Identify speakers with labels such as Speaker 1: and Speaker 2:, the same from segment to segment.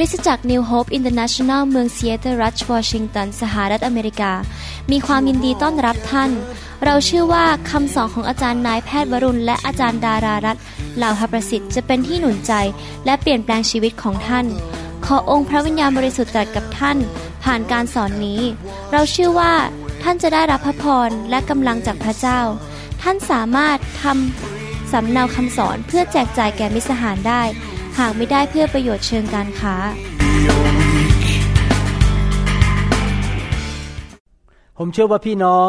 Speaker 1: คริสตจักร New Hope International เมืองซีแอตเทิลรัฐวอชิงตันสหรัฐอเมริกา มีความยินดีต้อนรับท่าน เราเชื่อว่าคำสอนของอาจารย์นายแพทย์วรุณ และอาจารย์ดารารัตเหล่าหประสิทธิ์จะเป็นที่หนุนใจ และเปลี่ยนแปลงชีวิตของท่าน ขอองค์พระวิญญาณบริสุทธิ์ตรัสกับท่าน ผ่านการสอนนี้ เราเชื่อว่าท่านจะได้รับพระพรและกำลังจากพระเจ้า ท่านสามารถทำสำเนาคำสอนเพื่อแจกจ่ายแก่มิตรสหายได้ หากไม่ได้เพื่อประโยชน์เชิงการค้า
Speaker 2: ผมเชื่อว่าพี่น้อง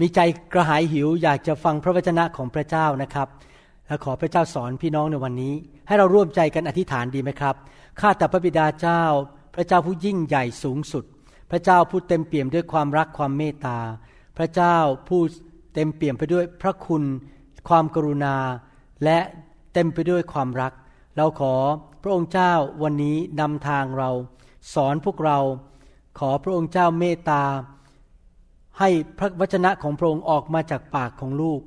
Speaker 2: มีใจกระหายหิวอยากจะฟังพระวจนะของพระเจ้านะครับ และขอพระเจ้าสอนพี่น้องในวันนี้ ให้เราร่วมใจกันอธิษฐานดีไหมครับ ข้าแต่พระบิดาเจ้า พระเจ้าผู้ยิ่งใหญ่สูงสุด พระเจ้าผู้เต็มเปี่ยมด้วยความรักความเมตตา พระเจ้าผู้เต็มเปี่ยมไปด้วยพระคุณ ความกรุณา และเต็มไปด้วยความรัก เราขอพระองค์เจ้าวันนี้นำทางเรา สอนพวกเรา ขอพระองค์เจ้าเมตตา ให้พระวจนะของพระองค์ออกมาจากปากของลูก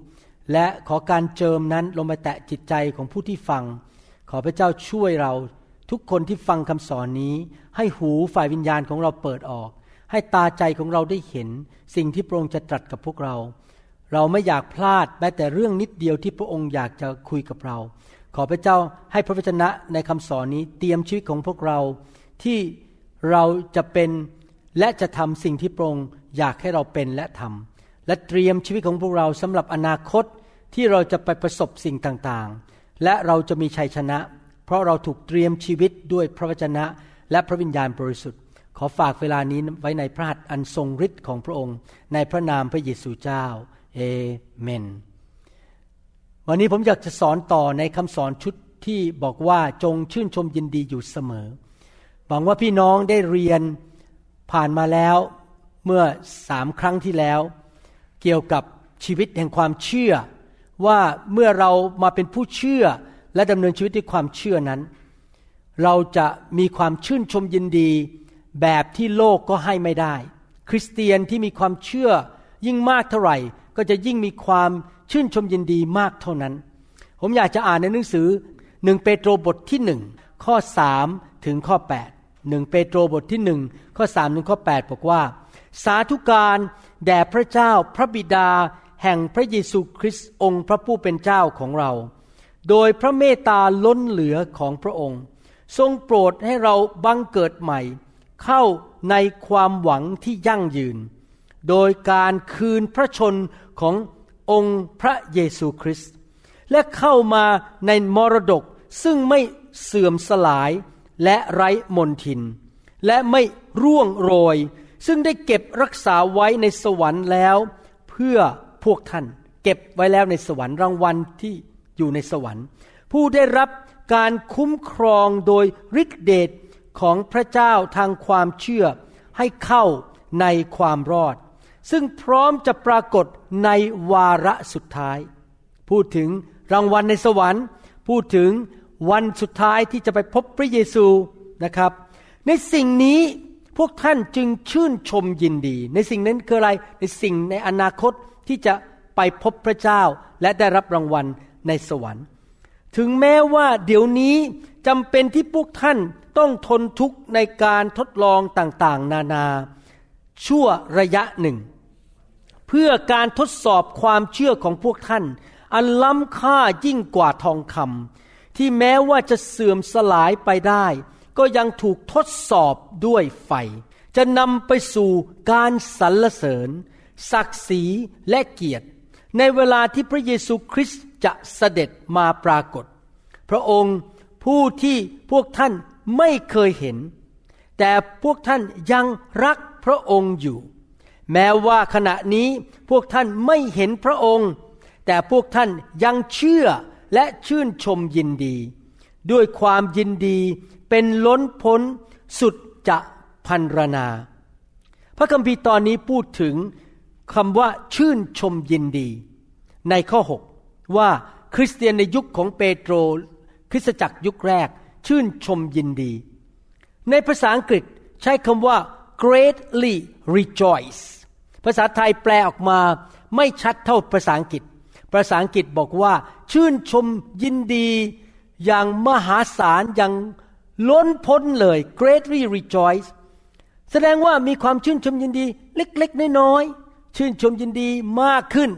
Speaker 2: และขอการเจิมนั้นลงมาแตะจิตใจของผู้ที่ฟัง ขอพระเจ้าช่วยเราทุกคนที่ฟังคำสอนนี้ ให้หูฝ่ายวิญญาณของเราเปิดออก ให้ตาใจของเราได้เห็น สิ่งที่พระองค์จะตรัสกับพวกเรา เราไม่อยากพลาดแม้แต่เรื่องนิดเดียวที่พระองค์อยากจะคุยกับเรา ขอพระเจ้าให้พระวจนะในคำสอนนี้เตรียมชีวิตของพวกเราที่เราจะเป็นและจะทำสิ่งที่พระองค์อยากให้เราเป็นและทำและเตรียมชีวิตของพวกเราสำหรับอนาคตที่เราจะไปประสบสิ่งต่างๆ และเราจะมีชัยชนะ เพราะเราถูกเตรียมชีวิตด้วยพระวจนะและพระวิญญาณบริสุทธิ์ ขอฝากเวลานี้ไว้ในพระหัตถ์อันทรงฤทธิ์ของพระองค์ ในพระนามพระเยซูเจ้าเอเมน วันนี้ผมอยากจะสอนต่อในคำสอนชุดที่บอกว่าจงชื่นชมยินดีอยู่เสมอ หวังว่าพี่น้องได้เรียนผ่านมาแล้วเมื่อสามครั้งที่แล้ว เกี่ยวกับชีวิตแห่งความเชื่อ ว่าเมื่อเรามาเป็นผู้เชื่อและดำเนินชีวิตด้วยความเชื่อนั้น เราจะมีความชื่นชมยินดี แบบที่โลกก็ให้ไม่ได้ คริสเตียนที่มีความเชื่อยิ่งมากเท่าไหร่ ก็จะยิ่งมีความ ชื่นชมยินดีมากเท่านั้น ผมอยากจะอ่านในหนังสือหนึ่งเปโตรบทที่หนึ่งข้อสามถึงข้อ8หนึ่งเปโตรบทที่หนึ่งข้อสามถึงข้อ8บอกว่า สาธุการแด่พระเจ้าพระบิดา แห่งพระเยซูคริสต์องค์พระผู้เป็นเจ้าของเรา โดยพระเมตตาล้นเหลือของพระองค์ ทรงโปรดให้เราบังเกิดใหม่ เข้าในความหวังที่ยั่งยืน โดยการคืนพระชนของ องค์พระเยซูคริสต์และเข้ามาในมรดกซึ่งไม่เสื่อมสลายและไร้มนทิน และไม่ร่วงโรย ซึ่งได้เก็บรักษาไว้ในสวรรค์แล้ว เพื่อพวกท่าน เก็บไว้แล้วในสวรรค์รางวัลที่อยู่ในสวรรค์ ผู้ได้รับการคุ้มครองโดยฤทธิเดชของพระเจ้าทางความเชื่อให้เข้าในความรอด ซึ่งพร้อมจะปรากฏ ในวาระสุดท้าย พูดถึงรางวัลในสวรรค์ พูดถึงวันสุดท้ายที่จะไปพบพระเยซูนะครับ ในสิ่งนี้พวกท่านจึงชื่นชมยินดี ในสิ่งนั้นคืออะไรในสิ่งในอนาคตที่จะไปพบพระเจ้าและได้รับรางวัลในสวรรค์ ถึงแม้ว่าเดี๋ยวนี้จำเป็นที่พวกท่านต้องทนทุกข์ในการทดลองต่างๆ นานา ชั่วระยะหนึ่ง เพื่อการทดสอบความเชื่อของพวกท่าน อันล้ำค่ายิ่งกว่าทองคำที่แม้ว่าจะเสื่อมสลายไปได้ ก็ยังถูกทดสอบด้วยไฟ จะนำไปสู่การสรรเสริญ ศักดิ์ศรีและเกียรติ ในเวลาที่พระเยซูคริสต์จะเสด็จมาปรากฏ พระองค์ผู้ที่พวกท่านไม่เคยเห็น แต่พวกท่านยังรักพระองค์อยู่ แม้ว่าขณะนี้พวกท่านไม่เห็นพระองค์ แต่พวกท่านยังเชื่อและชื่นชมยินดี ด้วยความยินดีเป็นล้นพ้นสุดจะพันรนา พระคัมภีร์ตอนนี้พูดถึงคำว่าชื่นชมยินดี ในข้อ 6 ว่าคริสเตียนในยุคของเปโตร คริสตจักรยุคแรก ชื่นชมยินดี ในภาษาอังกฤษใช้คำว่า greatly rejoice ภาษาไทยแปลออกมาไม่ชัดเท่าภาษาอังกฤษ ภาษาอังกฤษบอกว่า ชื่นชมยินดีอย่างมหาศาลอย่างล้นพ้นเลย greatly rejoice แสดงว่ามีความชื่นชมยินดี เล็กๆ น้อยๆ ชื่นชมยินดีมากขึ้น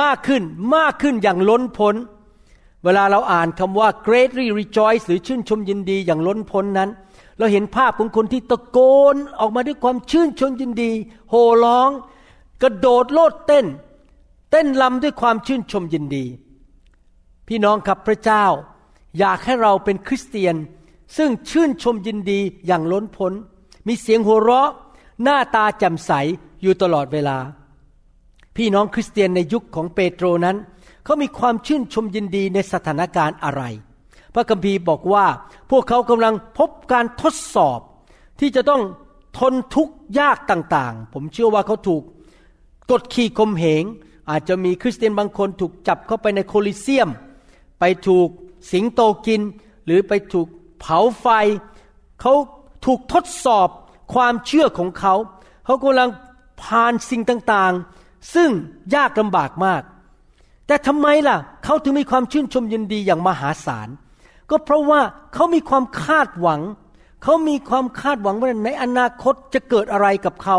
Speaker 2: มากขึ้นมากขึ้นอย่างล้นพ้น เวลาเราอ่านคำว่า greatly rejoice หรือชื่นชมยินดีอย่างล้นพ้นนั้น เราเห็นภาพของคนที่ตะโกนออกมาด้วยความชื่นชมยินดี โห่ร้อง กระโดดโลดเต้น เต้นลำด้วยความชื่นชมยินดี พี่น้องครับพระเจ้า อยากให้เราเป็นคริสเตียน ซึ่งชื่นชมยินดีอย่างล้นพ้น มีเสียงหัวเราะ หน้าตาแจ่มใสอยู่ตลอดเวลา พี่น้องคริสเตียนในยุคของเปโตรนั้นเขามีความชื่นชมยินดีในสถานการณ์อะไร พระคัมภีร์บอกว่า พวกเขากำลังพบการทดสอบ ที่จะต้องทนทุกข์ยากต่างๆ ผมเชื่อว่าเขาถูกกดขี่ข่มเหง อาจจะมีคริสเตียนบางคนถูกจับเข้าไปในโคลิเซียม ไปถูกสิงโตกิน หรือไปถูกเผาไฟ เขาถูกทดสอบความเชื่อของเขา เขากำลังผ่านสิ่งต่างๆ ซึ่งยากลำบากมาก แต่ทำไมล่ะ เขาถึงมีความชื่นชมยินดีอย่างมหาศาล ก็เพราะว่าเขามีความคาดหวัง เขามีความคาดหวังว่าในอนาคตจะเกิดอะไรกับเขา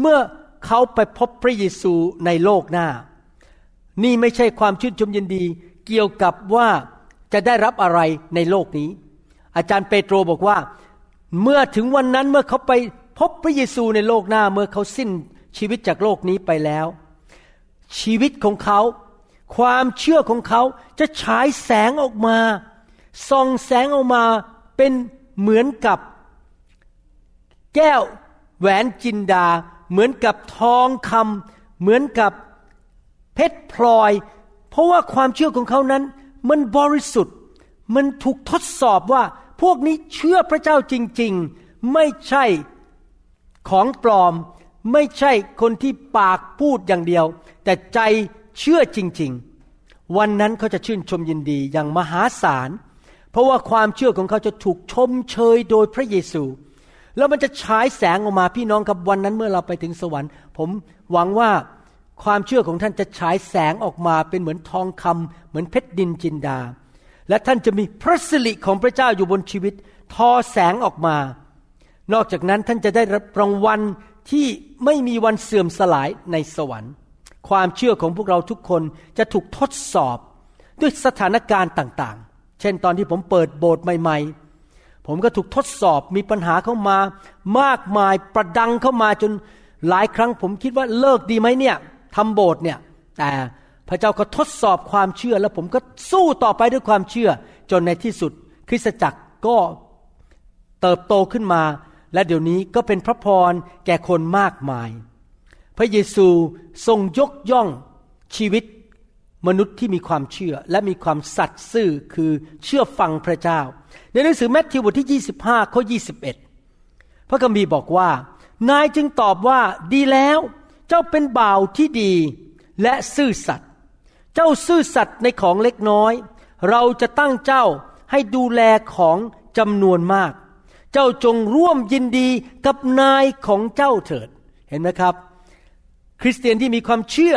Speaker 2: เมื่อเขาไปพบพระเยซูในโลกหน้า นี่ไม่ใช่ความชื่นชมยินดี เกี่ยวกับว่าจะได้รับอะไรในโลกนี้ อาจารย์เปโตรบอกว่า เมื่อถึงวันนั้นเมื่อเขาไปพบพระเยซูในโลกหน้าเมื่อเขาสิ้นชีวิตจากโลกนี้ไปแล้ว ชีวิตของเขา ความเชื่อของเขาจะฉายแสงออกมา ส่องแสงออกมาเป็นเหมือนกับแก้วแหวนจินดา เหมือนกับทองคำเหมือนกับเพชรพลอย เพราะว่าความเชื่อของเขานั้น มันบริสุทธิ์ มันถูกทดสอบว่าพวกนี้เชื่อพระเจ้าจริง ๆ ไม่ใช่ของปลอม ไม่ใช่คนที่ปากพูดอย่างเดียว แต่ใจเชื่อจริง ๆ วันนั้นเขาจะชื่นชมยินดีอย่างมหาศาล เพราะว่าความเชื่อของเขาจะถูกชมเชยโดยพระเยซู แล้วมันจะฉายแสงออกมาพี่น้องกับวันนั้นเมื่อเราไปถึงสวรรค์ ผมหวังว่าความเชื่อของท่านจะฉายแสงออกมาเป็นเหมือนทองคำเหมือนเพชรดินจินดา และท่านจะมีพระสิริของพระเจ้าอยู่บนชีวิต ทอแสงออกมา นอกจากนั้นท่านจะได้รับรางวัลที่ไม่มีวันเสื่อมสลายในสวรรค์ ความเชื่อของพวกเราทุกคนจะถูกทดสอบด้วยสถานการณ์ต่าง เช่นตอนที่ผมเปิดโบสถ์ใหม่ ๆ ผมก็ถูกทดสอบมีปัญหาเข้ามามากมายประดังเข้ามาจนหลายครั้งผมคิดว่าเลิกดีไหมเนี่ยทำโบสถ์เนี่ย แต่พระเจ้าก็ทดสอบความเชื่อ แล้วผมก็สู้ต่อไปด้วยความเชื่อ จนในที่สุด คริสตจักรก็เติบโตขึ้นมา และเดี๋ยวนี้ก็เป็นพระพรแก่คนมากมาย พระเยซูทรงยกย่องชีวิต มนุษย์ที่มีความเชื่อและมีความสัตย์ซื่อคือเชื่อฟังพระเจ้า ในหนังสือแมทธิวบทที่ 25ข้อ21 พระคัมภีร์บอกว่า นายจึงตอบว่าดีแล้ว เจ้าเป็นบ่าวที่ดีและซื่อสัตย์เจ้าซื่อสัตย์ในของเล็กน้อย เราจะตั้งเจ้าให้ดูแลของจำนวนมาก เจ้าจงร่วมยินดีกับนายของเจ้าเถิดเห็นไหมครับ คริสเตียนที่มีความเชื่อ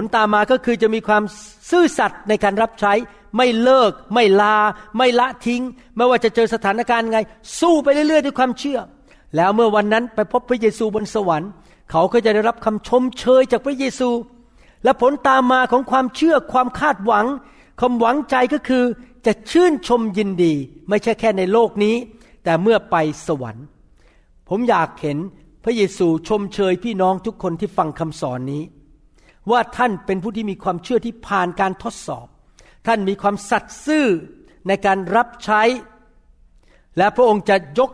Speaker 2: ลตามมาก็คือจะมีความซื่อสัตย์ในการรับใช้ ไม่เลิก ไม่ลา ไม่ละทิ้ง ไม่ว่าจะเจอสถานการณ์ไง สู้ไปเรื่อยๆ ด้วยความเชื่อ แล้วเมื่อวันนั้นไปพบพระเยซูบนสวรรค์ เขาก็จะได้รับคำชมเชยจากพระเยซู และผลตามมาของความเชื่อความคาดหวังความหวังใจก็คือจะชื่นชมยินดี ไม่ใช่แค่ในโลกนี้ แต่เมื่อไปสวรรค์ ผมอยากเห็นพระเยซูชมเชยพี่น้องทุกคนที่ฟังคำสอนนี้ ว่าท่านเป็นผู้ที่มีความเชื่อที่ผ่านการทดสอบ ท่านมีความสัตย์ซื่อในการรับใช้ และพระองค์จะยก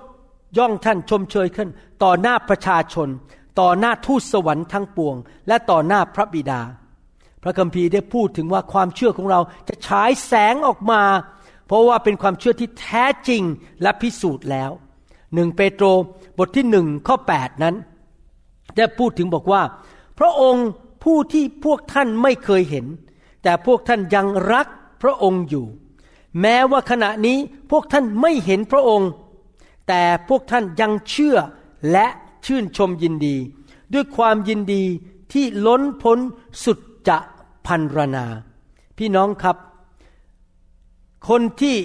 Speaker 2: ย่องท่านชมเชยขึ้น ต่อหน้าประชาชน ต่อหน้าทูตสวรรค์ทั้งปวง และต่อหน้าพระบิดา พระคัมภีร์ได้พูดถึงว่าความเชื่อของเราจะฉายแสงออกมา เพราะว่าเป็นความเชื่อที่แท้จริงและพิสูจน์แล้วหนึ่งเปโตรบทที่หนึ่งข้อ 8 นั้น ได้พูดถึงบอกว่า พระองค์ ผู้ที่พวกท่านไม่เคยเห็น แต่พวกท่านยังรักพระองค์อยู่ แม้ว่าขณะนี้พวกท่านไม่เห็นพระองค์ แต่พวกท่านยังเชื่อและชื่นชมยินดี ด้วยความยินดีที่ล้นพ้นสุดจะพันรนา พี่น้องครับ คนที่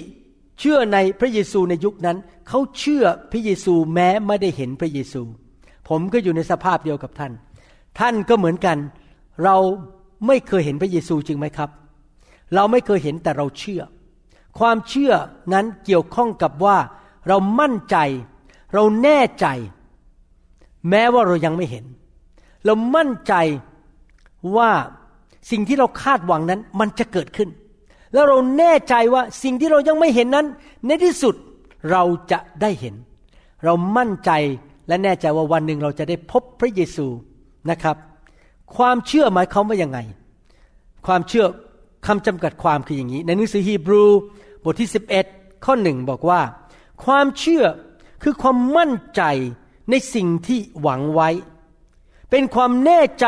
Speaker 2: เชื่อในพระเยซูในยุคนั้น เขาเชื่อพระเยซูแม้ไม่ได้เห็นพระเยซู ผมก็อยู่ในสภาพเดียวกับท่าน ท่านก็เหมือนกัน เราไม่เคยเห็นพระเยซูจริงไหมครับ เราไม่เคยเห็นแต่เราเชื่อ ความเชื่อนั้นเกี่ยวข้องกับว่าเรามั่นใจ เราแน่ใจ แม้ว่าเรายังไม่เห็น เรามั่นใจว่าสิ่งที่เราคาดหวังนั้นมันจะเกิดขึ้น แล้วเราแน่ใจว่าสิ่งที่เรายังไม่เห็นนั้น ในที่สุดเราจะได้เห็น เรามั่นใจและแน่ใจว่าวันหนึ่งเราจะได้พบพระเยซูนะครับ ความเชื่อหมายความว่ายังไง ความเชื่อคำจำกัดความคืออย่างนี้ ในหนังสือฮีบรูบทที่ 11 ข้อหนึ่งบอกว่า ความเชื่อคือความมั่นใจในสิ่งที่หวังไว้ เป็นความแน่ใจ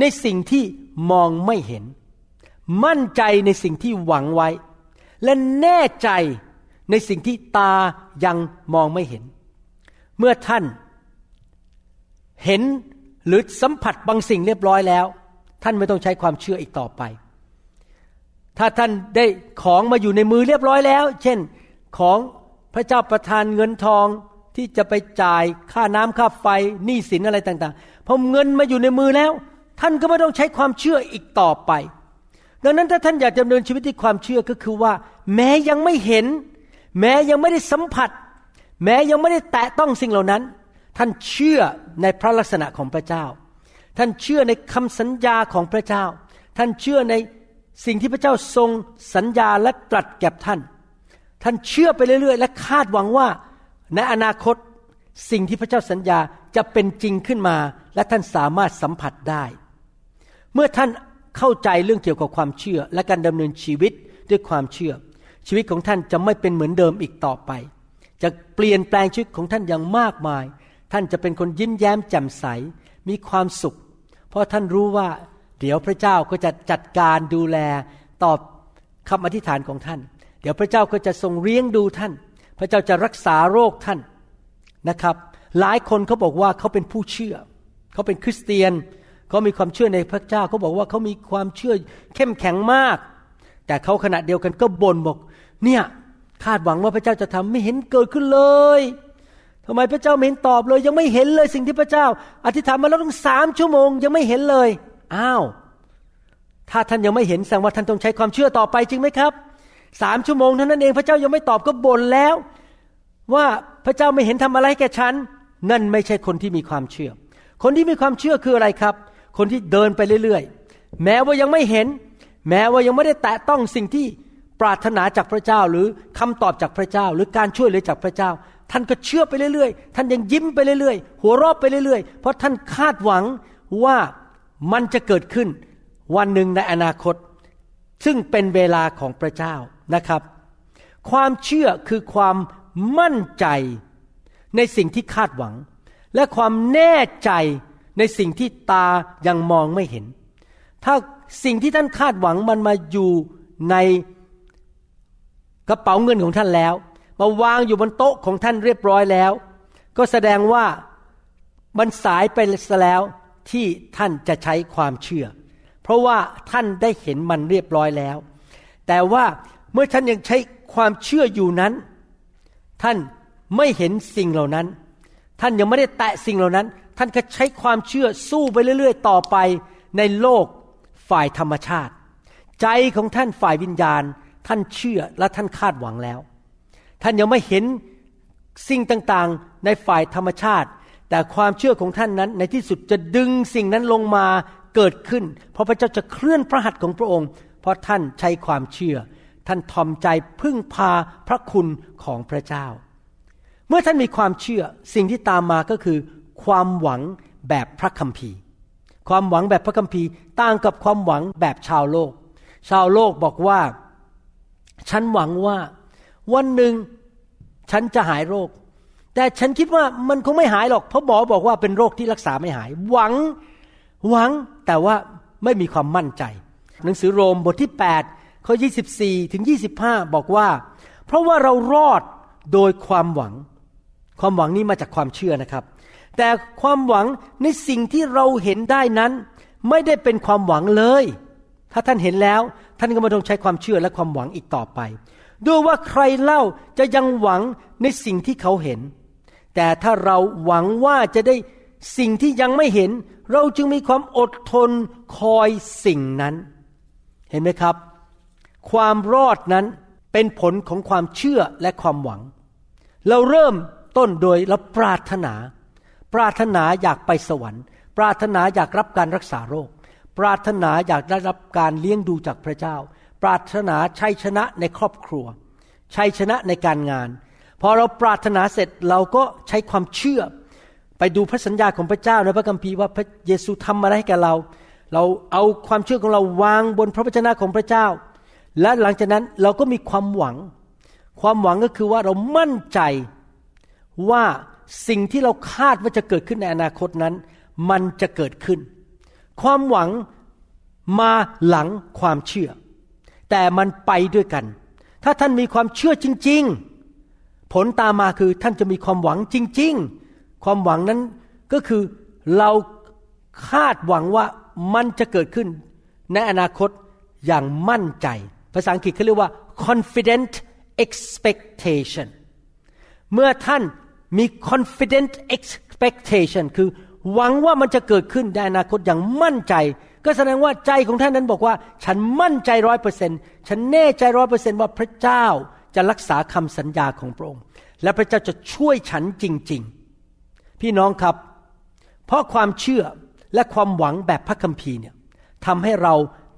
Speaker 2: ในสิ่งที่มองไม่เห็น มั่นใจในสิ่งที่หวังไว้ และแน่ใจในสิ่งที่ตายังมองไม่เห็น เมื่อท่านเห็น หรือสัมผัสบางสิ่งเรียบร้อยแล้ว ท่านไม่ต้องใช้ความเชื่ออีกต่อไป ถ้าท่านได้ของมาอยู่ในมือเรียบร้อยแล้ว เช่นของพระเจ้าประทานเงินทองที่จะไปจ่ายค่าน้ำค่าไฟหนี้สินอะไรต่างๆพอเงินมาอยู่ในมือแล้ว ท่านก็ไม่ต้องใช้ความเชื่ออีกต่อไป ดังนั้นถ้าท่านอยากดำเนินชีวิตที่ความเชื่อก็คือว่า แม้ยังไม่เห็น แม้ยังไม่ได้สัมผัส แม้ยังไม่ได้แตะต้องสิ่งเหล่านั้น ท่านเชื่อในพระลักษณะของพระเจ้า ท่านเชื่อในคำสัญญาของพระเจ้า ท่านเชื่อในสิ่งที่พระเจ้าทรงสัญญาและตรัสแก่ท่าน ท่านเชื่อไปเรื่อยๆ และคาดหวังว่าในอนาคตสิ่งที่พระเจ้าสัญญาจะเป็นจริงขึ้นมา และท่านสามารถสัมผัสได้ เมื่อท่านเข้าใจเรื่องเกี่ยวกับความเชื่อ และการดำเนินชีวิตด้วยความเชื่อ ชีวิตของท่านจะไม่เป็นเหมือนเดิมอีกต่อไป จะเปลี่ยนแปลงชีวิตของท่านอย่างมากมาย ท่านจะเป็นคนยิ้มแย้มแจ่มใส มีความสุข เพราะท่านรู้ว่า เดี๋ยวพระเจ้าก็จะจัดการดูแลตอบคำอธิษฐานของท่าน เดี๋ยวพระเจ้าก็จะทรงเลี้ยงดูท่าน พระเจ้าจะรักษาโรคท่านนะครับ หลายคนเขาบอกว่าเขาเป็นผู้เชื่อ เขาเป็นคริสเตียน เขามีความเชื่อในพระเจ้า เขาบอกว่าเขามีความเชื่อเข้มแข็งมาก แต่เขาขณะเดียวกันก็บ่นบอก เนี่ยคาดหวังว่าพระเจ้าจะทำไม่เห็นเกิดขึ้นเลย ทำไมพระเจ้าไม่เห็นตอบเลย ยังไม่เห็นเลยสิ่งที่พระเจ้า อธิษฐานมาแล้วตั้งสามชั่วโมง ยังไม่เห็นเลย อ้าว ถ้าท่านยังไม่เห็นแสดงว่าท่านต้องใช้ความเชื่อต่อไปจริงไหมครับสามชั่วโมงเท่านั้นเองพระเจ้ายังไม่ตอบก็บ่นแล้ว ว่าพระเจ้าไม่เห็นทำอะไรแก่ฉัน นั่นไม่ใช่คนที่มีความเชื่อ คนที่มีความเชื่อคืออะไรครับ คนที่เดินไปเรื่อยๆ แม้ว่ายังไม่เห็น แม้ว่ายังไม่ได้แตะต้องสิ่งที่ปรารถนาจากพระเจ้าหรือคำตอบจากพระเจ้า หรือการช่วยเหลือจากพระเจ้า ท่านก็เชื่อไปเรื่อยๆ ท่านยังยิ้มไปเรื่อยๆ หัวเราะไปเรื่อยๆ เพราะท่านคาดหวังว่ามันจะเกิดขึ้นวันหนึ่งในอนาคต ซึ่งเป็นเวลาของพระเจ้านะครับ ความเชื่อคือความมั่นใจในสิ่งที่คาดหวัง และความแน่ใจในสิ่งที่ตายังมองไม่เห็น ถ้าสิ่งที่ท่านคาดหวังมันมาอยู่ในกระเป๋าเงินของท่านแล้ว มาวางอยู่บนโต๊ะของท่านเรียบร้อยแล้ว ก็แสดงว่ามันสายไปแล้วที่ท่านจะใช้ความเชื่อ เพราะว่าท่านได้เห็นมันเรียบร้อยแล้ว แต่ว่าเมื่อท่านยังใช้ความเชื่ออยู่นั้น ท่านไม่เห็นสิ่งเหล่านั้น ท่านยังไม่ได้แตะสิ่งเหล่านั้น ท่านก็ใช้ความเชื่อสู้ไปเรื่อย ๆ ต่อไปในโลกฝ่ายธรรมชาติ ใจของท่านฝ่ายวิญญาณ ท่านเชื่อและท่านคาดหวังแล้ว ท่านยังไม่เห็นสิ่งต่างๆ ในฝ่ายธรรมชาติ แต่ความเชื่อของท่านนั้น ในที่สุดจะดึงสิ่งนั้นลงมาเกิดขึ้น เพราะพระเจ้าจะเคลื่อนพระหัตถ์ของพระองค์ เพราะท่านใช้ความเชื่อ ท่านทอมใจพึ่งพาพระคุณของพระเจ้า เมื่อท่านมีความเชื่อสิ่งที่ตามมาก็คือ ความหวังแบบพระคัมภีร์ ความหวังแบบพระคัมภีร์ต่างกับความหวังแบบชาวโลก ชาวโลกบอกว่า ฉันหวังว่า วันหนึ่ง ฉันจะหายโรค แต่ฉันคิดว่ามันคงไม่หายหรอก เพราะหมอบอกว่าเป็นโรคที่รักษาไม่หาย หวังหวังแต่ว่าไม่มีความมั่นใจ หนังสือโรมบทที่8ข้อ24 ถึง 25 บอกว่า เพราะว่าเรารอดโดยความหวัง ความหวังนี้มาจากความเชื่อนะครับ แต่ความหวังในสิ่งที่เราเห็นได้นั้น ไม่ได้เป็นความหวังเลย ถ้าท่านเห็นแล้ว ท่านก็ไม่ต้องใช้ความเชื่อและความหวังอีกต่อไป ด้วยว่าใครเล่าจะยังหวังในสิ่งที่เขาเห็น แต่ถ้าเราหวังว่าจะได้สิ่งที่ยังไม่เห็น เราจึงมีความอดทนคอยสิ่งนั้น เห็นไหมครับ ความรอดนั้นเป็นผลของความเชื่อและความหวัง เราเริ่มต้นโดยเราปรารถนา ปรารถนาอยากไปสวรรค์ ปรารถนาอยากรับการรักษาโรค ปรารถนาอยากได้รับการเลี้ยงดูจากพระเจ้า ปรารถนาชัยชนะในครอบครัว ชัยชนะในการงาน พอเราปรารถนาเสร็จเราก็ใช้ความเชื่อ ไปดูพระสัญญาของพระเจ้าในพระคัมภีร์ว่าพระเยซูทำอะไรให้กับเรา เราเอาความเชื่อของเราวางบนพระวจนะของพระเจ้า และหลังจากนั้นเราก็มีความหวัง ความหวังก็คือว่าเรามั่นใจว่าสิ่งที่เราคาดว่าจะเกิดขึ้นในอนาคตนั้น มันจะเกิดขึ้น ความหวังมาหลังความเชื่อ แต่มันไปด้วยกัน ถ้าท่านมีความเชื่อจริง ๆ ผลตามมาคือท่านจะมีความหวังจริง ๆ ความหวังนั้นก็คือเราคาดหวังว่ามันจะเกิดขึ้นในอนาคตอย่างมั่นใจ ภาษาอังกฤษเขาเรียกว่า confident expectation เมื่อท่านมี confident expectation คือหวังว่ามันจะเกิดขึ้นในอนาคตอย่างมั่นใจ ก็แสดงว่าใจของท่านนั้นบอกว่า ฉันมั่นใจร้อยเปอร์เซ็นฉันแน่ใจร้อยเปอร์เซ็นว่าพระเจ้าจะรักษาคำสัญญาของพระองค์ และพระเจ้าจะช่วยฉันจริง ๆ พี่น้องครับ เพราะความเชื่อและความหวังแบบพระคัมภีร์เนี่ยทำให้เรา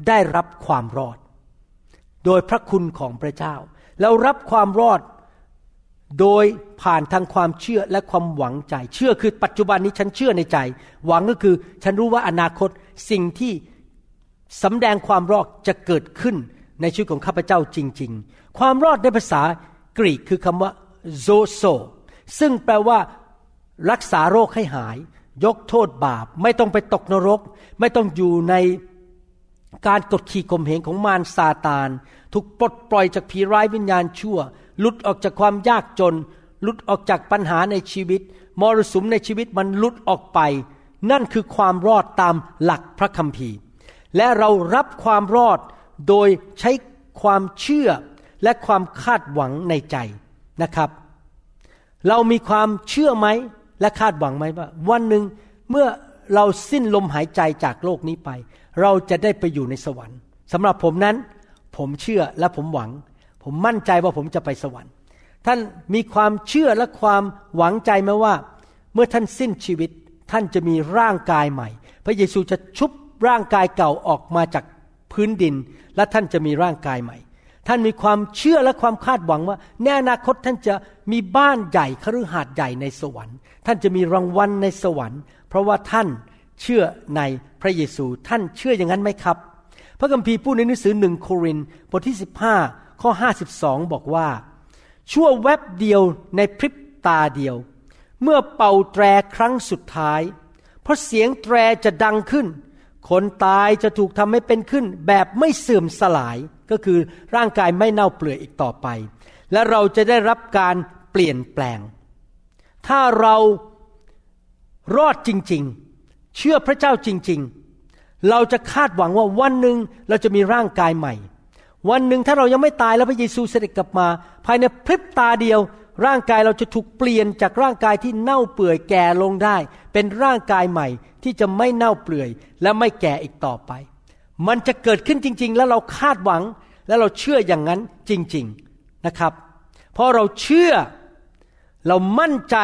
Speaker 2: ได้รับความรอด โดยพระคุณของพระเจ้า เรารับความรอด โดยผ่านทางความเชื่อและความหวังใจ เชื่อคือปัจจุบันนี้ฉันเชื่อในใจ หวังก็คือ ฉันรู้ว่าอนาคตสิ่งที่สำแดงความรอดจะเกิดขึ้นในชีวิตของข้าพเจ้าจริง ๆ ความรอดในภาษากรีกคือคำว่าโซโซซึ่งแปลว่ารักษาโรคให้หาย ยกโทษบาป ไม่ต้องไปตกนรก ไม่ต้องอยู่ในการกดขี่ข่มเหงของมารซาตาน ถูกปลดปล่อยจากผีร้ายวิญญาณชั่ว หลุดออกจากความยากจน หลุดออกจากปัญหาในชีวิต มรสุมในชีวิตมันหลุดออกไป นั่นคือความรอดตามหลักพระคัมภีร์ และเรารับความรอดโดยใช้ความเชื่อและความคาดหวังในใจนะครับ เรามีความเชื่อไหมและคาดหวังไหมว่า วันหนึ่งเมื่อเราสิ้นลมหายใจจากโลกนี้ไป เราจะได้ไปอยู่ในสวรรค์สำหรับผมนั้น ผมเชื่อและผมหวัง ผมมั่นใจว่าผมจะไปสวรรค์ ท่านมีความเชื่อและความหวังใจไหมว่า เมื่อท่านสิ้นชีวิตท่านจะมีร่างกายใหม่ พระเยซูจะชุบร่างกายเก่าออกมาจากพื้นดิน และท่านจะมีร่างกายใหม่ ท่านมีความเชื่อและความคาดหวังว่าในอนาคตท่านจะมีบ้านใหญ่คฤหาสน์ใหญ่ในสวรรค์ ท่านจะมีรางวัลในสวรรค์ เพราะว่าท่านเชื่อในพระเยซูท่านเชื่ออย่างนั้นไหมครับ พระคัมภีร์พูดในหนังสือหนึ่งโครินบทที่ 15 ข้อ 52 บอกว่า ชั่วแวบเดียวในพริบตาเดียว เมื่อเป่าแตรครั้งสุดท้าย เพราะเสียงแตรจะดังขึ้น คนตายจะถูกทำให้เป็นขึ้น แบบไม่เสื่อมสลายก็คือร่างกายไม่เน่าเปื่อยอีกต่อไป และเราจะได้รับการเปลี่ยนแปลง ถ้าเรารอดจริงๆ เชื่อพระเจ้าจริง ๆ เราจะคาดหวังว่าวันหนึ่งเราจะมีร่างกายใหม่ วันหนึ่งถ้าเรายังไม่ตายแล้วพระเยซูเสด็จกลับมา ภายในพริบตาเดียว ร่างกายเราจะถูกเปลี่ยนจากร่างกายที่เน่าเปื่อยแก่ลงได้ เป็นร่างกายใหม่ที่จะไม่เน่าเปื่อย และไม่แก่อีกต่อไป มันจะเกิดขึ้นจริง ๆ แล้วเราคาดหวังและเราเชื่ออย่างนั้นจริง ๆนะครับ เพราะเราเชื่อเรามั่นใจ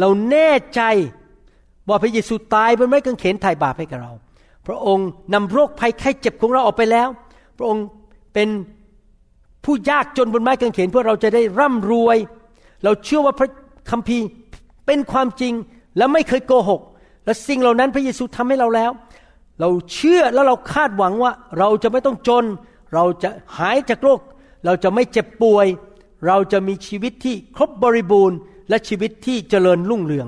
Speaker 2: เราแน่ใจว่าพระเยซูตายบนไม้กางเขนไถ่บาปให้กับเรา พระองค์นำโรคภัยไข้เจ็บของเราออกไปแล้ว พระองค์ เป็นผู้ยากจนบนไม้กางเขนเพื่อเราจะได้ร่ำรวย เราเชื่อว่าพระคัมภีร์เป็นความจริงและไม่เคยโกหก และสิ่งเหล่านั้นพระเยซูทำให้เราแล้ว เราเชื่อแล้วเราคาดหวังว่าเราจะไม่ต้องจน เราจะหายจากโรค เราจะไม่เจ็บป่วย เราจะมีชีวิตที่ครบบริบูรณ์ และชีวิตที่เจริญรุ่งเรือง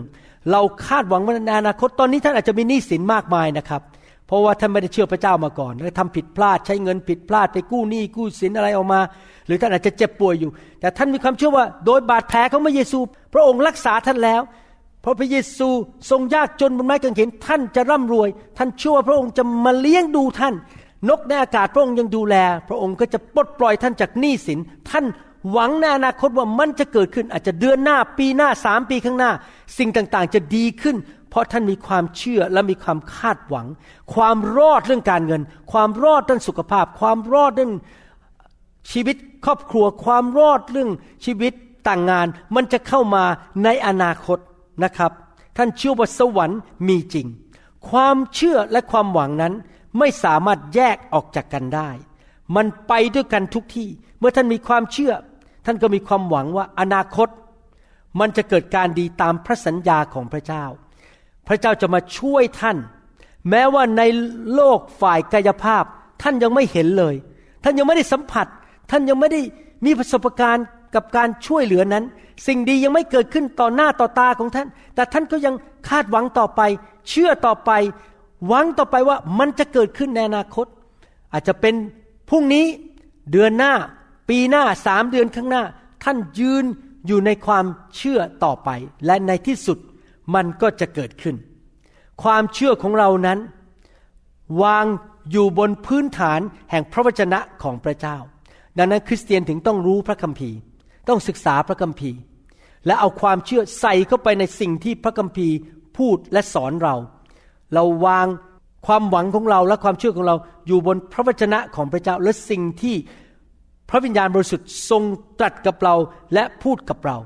Speaker 2: เราคาดหวังว่าในอนาคตตอนนี้ท่านอาจจะมีหนี้สินมากมายนะครับ เพราะว่าท่านไม่ได้เชื่อพระเจ้ามาก่อนแล้วทำผิดพลาดใช้เงินผิดพลาดไปกู้หนี้กู้สินอะไรออกมา หรือท่านอาจจะเจ็บป่วยอยู่ แต่ท่านมีความเชื่อว่า โดยบาดแผลของพระเยซู พระองค์รักษาท่านแล้ว เพราะพระเยซูทรงยากจนบนไม้กางเขนท่านจะร่ำรวย ท่านเชื่อว่าพระองค์จะมาเลี้ยงดูท่าน นกในอากาศพระองค์ยังดูแล พระองค์ก็จะปลดปล่อยท่านจากหนี้สินท่านหวังในอนาคตว่ามันจะเกิดขึ้นอาจจะเดือนหน้าปีหน้าสามปีข้างหน้า สิ่งต่างๆ จะดีขึ้น เพราะท่านมีความเชื่อและมีความคาดหวัง ความรอดเรื่องการเงิน ความรอดด้านสุขภาพ ความรอดเรื่องชีวิตครอบครัว ความรอดเรื่องชีวิตต่างงาน มันจะเข้ามาในอนาคตนะครับ ท่านเชื่อว่าสวรรค์มีจริง ความเชื่อและความหวังนั้นไม่สามารถแยกออกจากกันได้ มันไปด้วยกันทุกที่ เมื่อท่านมีความเชื่อ ท่านก็มีความหวังว่าอนาคต มันจะเกิดการดีตามพระสัญญาของพระเจ้า พระเจ้าจะมาช่วยท่าน แม้ว่าในโลกฝ่ายกายภาพ ท่านยังไม่เห็นเลย ท่านยังไม่ได้สัมผัส ท่านยังไม่ได้มีประสบการณ์กับการช่วยเหลือนั้น สิ่งดียังไม่เกิดขึ้นต่อหน้าต่อตาของท่าน แต่ท่านก็ยังคาดหวังต่อไป เชื่อต่อไป หวังต่อไปว่ามันจะเกิดขึ้นในอนาคต อาจจะเป็นพรุ่งนี้เดือนหน้า ปีหน้าสามเดือนข้างหน้า ท่านยืนอยู่ในความเชื่อต่อไป และในที่สุด มันก็จะเกิดขึ้น ความเชื่อของเรานั้น วางอยู่บนพื้นฐานแห่งพระวจนะของพระเจ้า ดังนั้นคริสเตียนถึงต้องรู้พระคัมภีร์ ต้องศึกษาพระคัมภีร์ และเอาความเชื่อใส่เข้าไปในสิ่งที่พระคัมภีร์พูดและสอนเรา เราวางความหวังของเราและความเชื่อของเราอยู่บนพระวจนะของพระเจ้าและสิ่งที่พระวิญญาณบริสุทธิ์ทรงตรัสกับเราและพูดกับเรา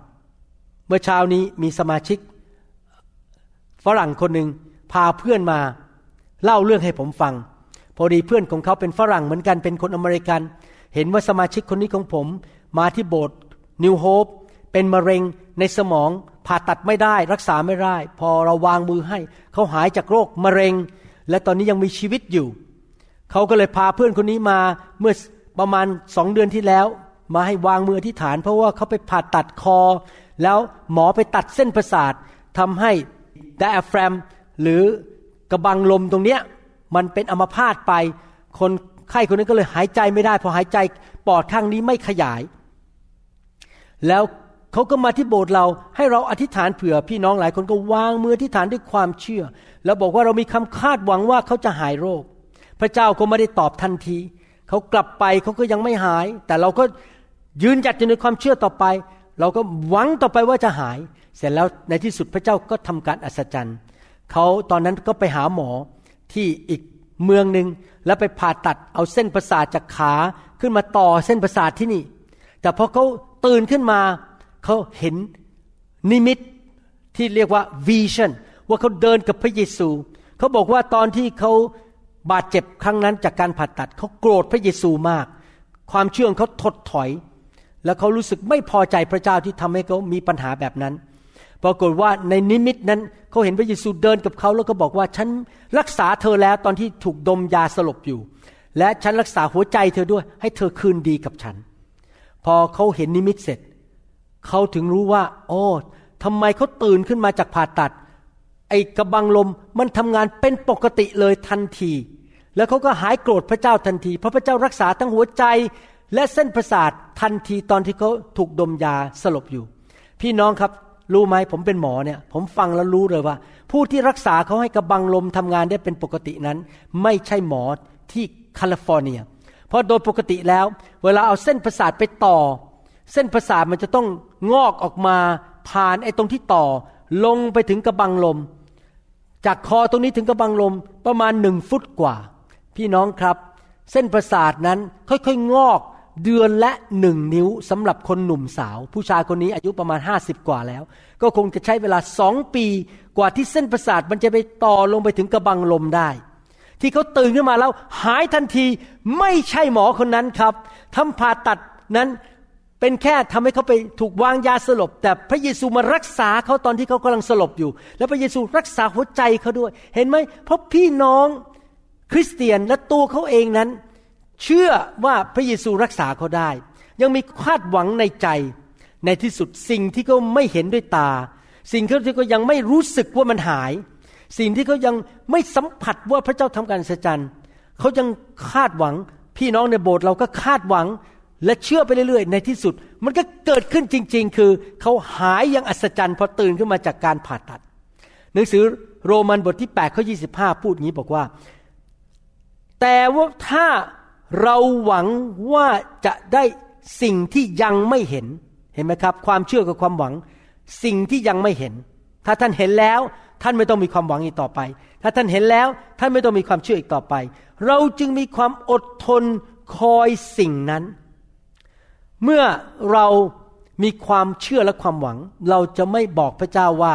Speaker 2: เมื่อเช้านี้มีสมาชิก ฝรั่งคนหนึ่งพาเพื่อนมาเล่าเรื่องให้ผมฟัง พอดีเพื่อนของเขาเป็นฝรั่งเหมือนกันเป็นคนอเมริกัน เห็นว่าสมาชิกคนนี้ของผม มาที่โบสถ์นิวโฮปเป็นมะเร็งในสมองผ่าตัดไม่ได้ รักษาไม่ได้ พอเราวางมือให้ เขาหายจากโรคมะเร็ง และตอนนี้ยังมีชีวิตอยู่ เขาก็เลยพาเพื่อนคนนี้มาเมื่อประมาณสองเดือนที่แล้ว มาให้วางมืออธิษฐาน เพราะว่าเขาไปผ่าตัดคอ แล้วหมอไปตัดเส้นประสาททำให้ ดอะแฟรมหรือกระบังลมตรงเนี้ยมันเป็นอัมพาตไปคนไข้คนนี้ก็เลยหายใจไม่ได้พอหายใจปอดข้างนี้ไม่ขยาย แล้วเขาก็มาที่โบสถ์เราให้เราอธิษฐานเผื่อพี่น้องหลายคนก็วางมืออธิษฐานด้วยความเชื่อ แล้วบอกว่าเรามีคำคาดหวังว่าเขาจะหายโรค พระเจ้าก็ไม่ได้ตอบทันทีเขากลับไปเขาก็ยังไม่หาย แต่เราก็ยืนหยัดอยู่ในความเชื่อต่อไป เราก็หวังต่อไปว่าจะหาย เสร็จแล้วในที่สุดพระเจ้าก็ทำการอัศจรรย์เขาตอนนั้นก็ไปหาหมอที่อีกเมืองหนึ่งแล้วไปผ่าตัดเอาเส้นประสาทจากขาขึ้นมาต่อเส้นประสาทที่นี่ แต่พอเขาตื่นขึ้นมาเขาเห็นนิมิตที่เรียกว่า vision ว่าเขาเดินกับพระเยซูเขาบอกว่าตอนที่เขาบาดเจ็บครั้งนั้นจากการผ่าตัดเขาโกรธพระเยซูมาก ความเชื่องเขาถดถอย แล้วเขารู้สึกไม่พอใจพระเจ้าที่ทำให้เขามีปัญหาแบบนั้น ปรากฏว่าในนิมิตนั้นเขาเห็นพระเยซูเดินกับเขาแล้วก็บอกว่าฉันรักษาเธอแล้วตอนที่ถูกดมยาสลบอยู่ และฉันรักษาหัวใจเธอด้วย ให้เธอคืนดีกับฉัน พอเขาเห็นนิมิตเสร็จเขาถึงรู้ว่าโอ้ทำไมเขาตื่นขึ้นมาจากผ่าตัด ไอ้กระบังลมมันทำงานเป็นปกติเลยทันที แล้วเขาก็หายโกรธพระเจ้าทันที เพราะพระเจ้ารักษาทั้งหัวใจ และเส้นประสาททันทีตอนที่เขาถูกดมยาสลบอยู่ พี่น้องครับรู้ไหมผมเป็นหมอเนี่ย ผมฟังแล้วรู้เลยว่า ผู้ที่รักษาเขาให้กระบังลมทำงานได้เป็นปกตินั้น ไม่ใช่หมอที่แคลิฟอร์เนีย เพราะโดยปกติแล้ว เวลาเอาเส้นประสาทไปต่อ เส้นประสาทมันจะต้องงอกออกมาผ่านไอ้ตรงที่ต่อ ลงไปถึงกระบังลม จากคอตรงนี้ถึงกระบังลมประมาณหนึ่งฟุตกว่า พี่น้องครับ เส้นประสาทนั้นค่อยๆงอก เดือนละหนึ่งนิ้วสำหรับคนหนุ่มสาว ผู้ชายคนนี้อายุประมาณห้าสิบกว่าแล้ว ก็คงจะใช้เวลาสองปีกว่าที่เส้นประสาทมันจะไปต่อลงไปถึงกระบังลมได้ ที่เขาตื่นขึ้นมาแล้วหายทันทีไม่ใช่หมอคนนั้นครับทำผ่าตัดนั้นเป็นแค่ทำให้เขาไปถูกวางยาสลบ แต่พระเยซูมารักษาเขาตอนที่เขากำลังสลบอยู่ แล้วพระเยซูรักษาหัวใจเขาด้วย เห็นไหมเพราะพี่น้องคริสเตียนและตัวเขาเองนั้น เชื่อว่าพระเยซูรักษาเขาได้ ยังมีคาดหวังในใจ ในที่สุดสิ่งที่เขาไม่เห็นด้วยตา สิ่งที่เขายังไม่รู้สึกว่ามันหาย สิ่งที่เขายังไม่สัมผัสว่าพระเจ้าทำการสัจจันเขายังคาดหวังพี่น้องในโบสถ์เราก็คาดหวังและเชื่อไปเรื่อยๆ ในที่สุด มันก็เกิดขึ้นจริง ๆ คือเขาหายอย่างอัศจรรย์พอตื่นขึ้นมาจากการผ่าตัด หนังสือโรมันบทที่8ข้อ25 พูดงี้บอกว่า แต่ว่าถ้า เราหวังว่าจะได้สิ่งที่ยังไม่เห็นเห็นไหมครับ ความเชื่อกับความหวัง สิ่งที่ยังไม่เห็น ถ้าท่านเห็นแล้วท่านไม่ต้องมีความหวังอีกต่อไป ถ้าท่านเห็นแล้วท่านไม่ต้องมีความเชื่ออีกต่อไป เราจึงมีความอดทนคอยสิ่งนั้น เมื่อเรามีความเชื่อและความหวัง เราจะไม่บอกพระเจ้าว่า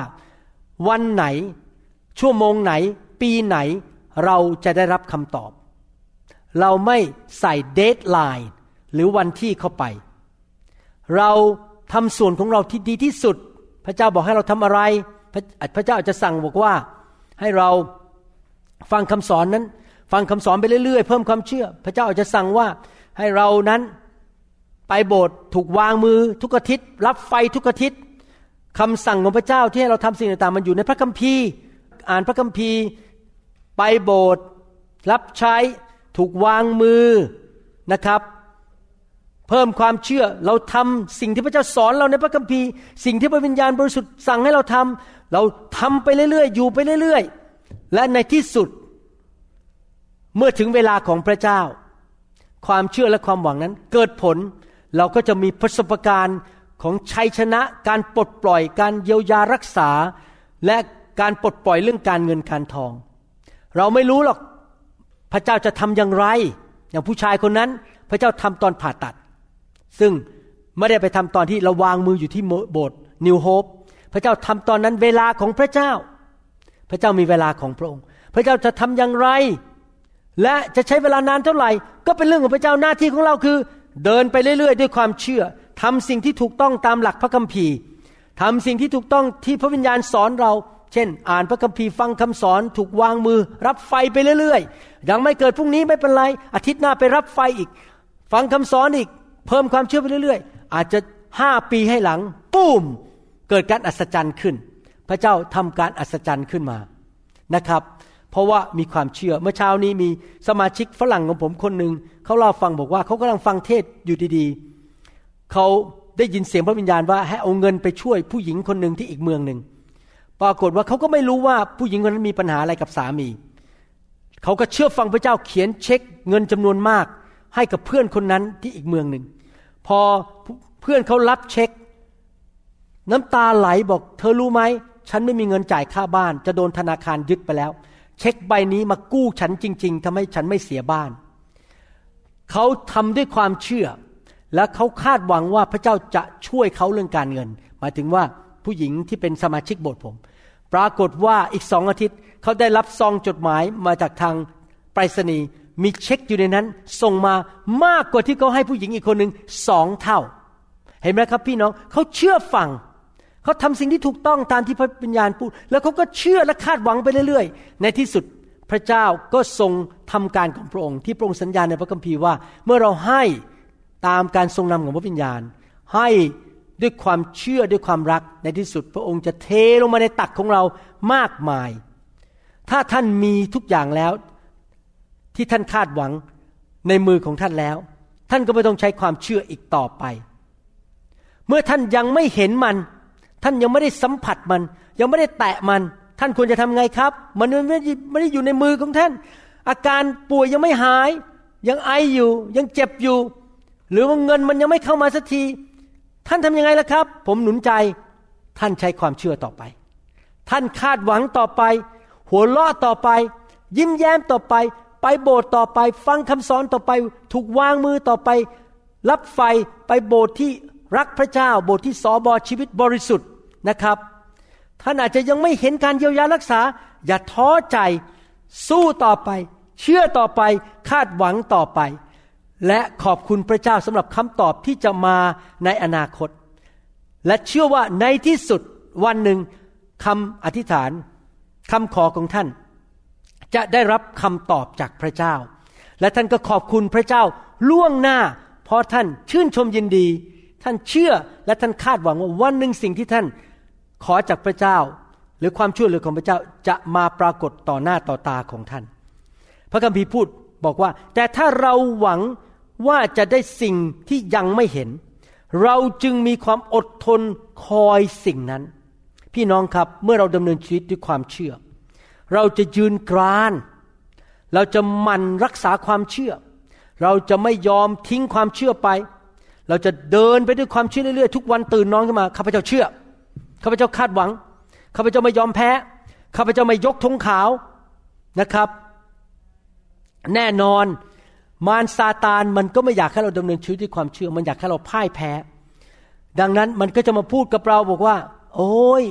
Speaker 2: วันไหน ชั่วโมงไหน ปีไหน เราจะได้รับคำตอบ เราไม่ใส่เดทไลน์หรือวันที่เข้าไป เราทำส่วนของเราที่ดีที่สุด พระเจ้าบอกให้เราทำอะไรพระพระเจ้าอาจจะสั่งบอกว่าให้เราฟังคำสอนนั้น ฟังคำสอนไปเรื่อยๆ เพิ่มความเชื่อ พระเจ้าอาจจะสั่งว่าให้เรานั้นไปโบสถ์ถูกวางมือทุกอาทิตย์ รับไฟทุกอาทิตย์คำสั่งของพระเจ้าที่ให้เราทำสิ่งต่างๆมันอยู่ในพระคัมภีร์ อ่านพระคัมภีร์ ไปโบสถ์รับใช้ ถูกวางมือนะครับ เพิ่มความเชื่อเราทำสิ่งที่พระเจ้าสอนเราในพระคัมภีร์ สิ่งที่พระวิญญาณบริสุทธิ์สั่งให้เราทำเราทำไปเรื่อยๆ อยู่ไปเรื่อยๆ และในที่สุด เมื่อถึงเวลาของพระเจ้า ความเชื่อและความหวังนั้น เกิดผลเราก็จะมีประสบการณ์ของชัยชนะการปลดปล่อยการเยียวยารักษา และการปลดปล่อยเรื่องการเงินการทอง เราไม่รู้หรอก พระเจ้าจะทำอย่างไร อย่างผู้ชายคนนั้น พระเจ้าทำตอนผ่าตัด ซึ่งไม่ได้ไปทำตอนที่เราวางมืออยู่ที่โบสถ์นิวโฮปพระเจ้าทำตอนนั้นเวลาของพระเจ้า พระเจ้ามีเวลาของพระองค์ พระเจ้าจะทำอย่างไร และจะใช้เวลานานเท่าไหร่ ก็เป็นเรื่องของพระเจ้าหน้าที่ของเราคือ เดินไปเรื่อย ๆ ด้วยความเชื่อทำสิ่งที่ถูกต้องตามหลักพระคัมภีร์ทำสิ่งที่ถูกต้องที่พระวิญญาณสอนเรา เช่น อ่านพระคัมภีร์ฟังคำสอนถูกวางมือ รับไฟไปเรื่อยๆ ยังไม่เกิดพรุ่งนี้ไม่เป็นไร อาทิตย์หน้าไปรับไฟอีก ฟังคำสอนอีก เพิ่มความเชื่อไปเรื่อยๆ อาจจะห้าปีให้หลังปุ้มเกิดการอัศจรรย์ขึ้น พระเจ้าทำการอัศจรรย์ขึ้นมานะครับ เพราะว่ามีความเชื่อเมื่อเช้านี้มีสมาชิกฝรั่งของผมคนหนึ่งเขาเล่าฟังบอกว่าเขากำลังฟังเทศอยู่ดีๆเขาได้ยินเสียงพระวิญญาณว่าให้เอาเงินไปช่วยผู้หญิงคนหนึ่งที่อีกเมืองหนึ่ง ปรากฏว่าเขาก็ไม่รู้ว่าผู้หญิงคนนั้นมีปัญหาอะไรกับสามี เขาก็เชื่อฟังพระเจ้าเขียนเช็คเงินจำนวนมาก ให้กับเพื่อนคนนั้นที่อีกเมืองหนึ่ง พอเพื่อนเขารับเช็ค น้ำตาไหลบอก เธอรู้ไหม ฉันไม่มีเงินจ่ายค่าบ้าน จะโดนธนาคารยึดไปแล้ว เช็คใบนี้มากู้ฉันจริง ๆทำให้ฉันไม่เสียบ้าน เขาทำด้วยความเชื่อ และเขาคาดหวังว่าพระเจ้าจะช่วยเขาเรื่องการเงิน หมายถึงว่า ผู้หญิงที่เป็นสมาชิกโบสถ์ผม ปรากฏว่าอีกสองอาทิตย์เขาได้รับซองจดหมายมาจากทางไปรษณีย์มีเช็คอยู่ในนั้น ส่งมามากกว่าที่เขาให้ผู้หญิงอีกคนหนึ่งสองเท่า เห็นไหมครับพี่น้องเขาเชื่อฟังเขาทำสิ่งที่ถูกต้องตามที่พระวิญญาณพูด แล้วเขาก็เชื่อและคาดหวังไปเรื่อยๆ ในที่สุดพระเจ้าก็ทรงทำการของพระองค์ที่พระองค์สัญญาในพระคัมภีร์ว่า เมื่อเราให้ตามการทรงนำของพระวิญญาณ ให้ ด้วยความเชื่อด้วยความรักในที่สุด พระองค์จะเทลงมาในตักของเรามากมาย ถ้าท่านมีทุกอย่างแล้ว ที่ท่านคาดหวังในมือของท่านแล้ว ท่านก็ไม่ต้องใช้ความเชื่ออีกต่อไป เมื่อท่านยังไม่เห็นมัน ท่านยังไม่ได้สัมผัสมัน ยังไม่ได้แตะมัน ท่านควรจะทำไงครับ มันไม่ไม่ได้อยู่ในมือของท่าน อาการป่วยยังไม่หาย ยังไออยู่ยังเจ็บอยู่ หรือว่าเงินมันยังไม่เข้ามาสักที ท่านทำยังไงล่ะครับ ผมหนุนใจท่านใช้ความเชื่อต่อไป ท่านคาดหวังต่อไป หัวเราะต่อไป ยิ้มแย้มต่อไป ไปโบสถ์ต่อไป ฟังคำสอนต่อไป ถูกวางมือต่อไป รับไฟไปโบสถ์ที่รักพระเจ้า โบทที่สอบอชีวิตบริสุทธิ์นะครับ ท่านอาจจะยังไม่เห็นการเยียวยารักษา อย่าท้อใจ สู้ต่อไป เชื่อต่อไป คาดหวังต่อไป และขอบคุณพระเจ้าสำหรับคำตอบที่จะมาในอนาคต และเชื่อว่าในที่สุดวันหนึ่งคำอธิษฐานคำขอของท่าน จะได้รับคำตอบจากพระเจ้า และท่านก็ขอบคุณพระเจ้าล่วงหน้า เพราะท่านชื่นชมยินดี ท่านเชื่อและท่านคาดหวังว่าวันหนึ่งสิ่งที่ท่านขอจากพระเจ้า หรือความช่วยเหลือของพระเจ้าจะมาปรากฏต่อหน้าต่อตาของท่าน พระคัมภีร์พูดบอกว่า แต่ถ้าเราหวัง ว่าจะได้สิ่งที่ยังไม่เห็น เราจึงมีความอดทนคอยสิ่งนั้น พี่น้องครับเมื่อเราดำเนินชีวิตด้วยความเชื่อ เราจะยืนกราน เราจะมันรักษาความเชื่อ เราจะไม่ยอมทิ้งความเชื่อไป เราจะเดินไปด้วยความเชื่อเรื่อยๆทุกวันตื่นนอนขึ้นมาข้าพเจ้าเชื่อข้าพเจ้าคาดหวังข้าพเจ้าไม่ยอมแพ้ข้าพเจ้าไม่ยกธงขาวนะครับ แน่นอน มารซาตานมันก็ไม่อยากให้เราดำเนินชีวิตด้วยความเชื่อ มันอยากให้เราพ่ายแพ้ ดังนั้นมันก็จะมาพูดกับเราบอกว่า โอ้ย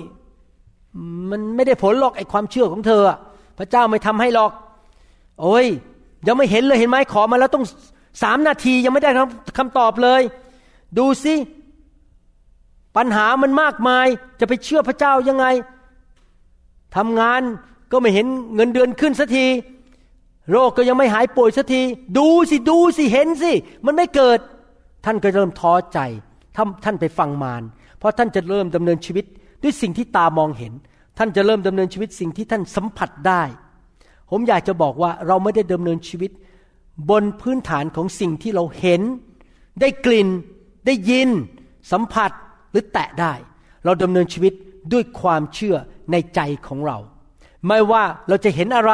Speaker 2: มันไม่ได้ผลหรอกไอ้ความเชื่อของเธอ พระเจ้าไม่ทำให้หรอก โอ้ย ยังไม่เห็นเลยเห็นไหมขอมาแล้วต้องสามนาทียังไม่ได้คำตอบเลย ดูสิ ปัญหามันมากมายจะไปเชื่อพระเจ้ายังไงทำงานก็ไม่เห็นเงินเดือนขึ้นสักที โรคก็ยังไม่หายป่วยสักที ดูสิดูสิเห็นสิ มันไม่เกิด ท่านก็เริ่มท้อใจท่านท่านไปฟังมารเพราะท่านจะเริ่มดำเนินชีวิตด้วยสิ่งที่ตามองเห็น ท่านจะเริ่มดำเนินชีวิตสิ่งที่ท่านสัมผัสได้ ผมอยากจะบอกว่าเราไม่ได้ดำเนินชีวิต บนพื้นฐานของสิ่งที่เราเห็น ได้กลิ่น ได้ยิน สัมผัสหรือแตะได้ เราดำเนินชีวิตด้วยความเชื่อในใจของเรา ไม่ว่าเราจะเห็นอะไร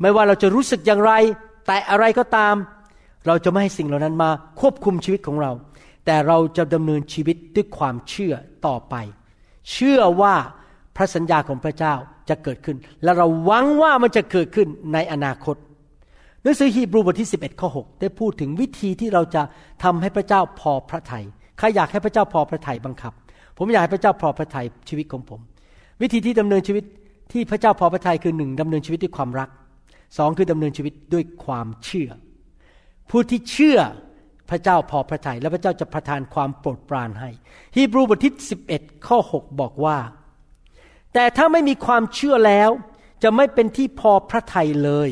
Speaker 2: ไม่ว่าเราจะรู้สึกอย่างไร แต่อะไรก็ตาม เราจะไม่ให้สิ่งเหล่านั้นมาควบคุมชีวิตของเรา แต่เราจะดำเนินชีวิตด้วยความเชื่อต่อไป เชื่อว่าพระสัญญาของพระเจ้าจะเกิดขึ้น และเราหวังว่ามันจะเกิดขึ้นในอนาคตหนังสือฮีบรูบทที่ 11ข้อ6ได้พูดถึงวิธีที่เราจะทำให้พระเจ้าพอพระทยัยใครอยากให้พระเจ้าพอพระทัยบังคับ ผมอยากให้พระเจ้าพอพระทัยชีวิตของผม วิธีที่ดำเนินชีวิตที่พระเจ้าพอพระทัยคือหนึ่งดำเนินชีวิตด้วยความรัก สองคือดำเนินชีวิตด้วยความเชื่อ ผู้ที่เชื่อพระเจ้าพอพระทยัยและพระเจ้าจะประทานความโปรดปรานให้ ฮีบรูบทที่11 ข้อ 6 บอกว่า แต่ถ้าไม่มีความเชื่อแล้วจะไม่เป็นที่พอพระทัยเลย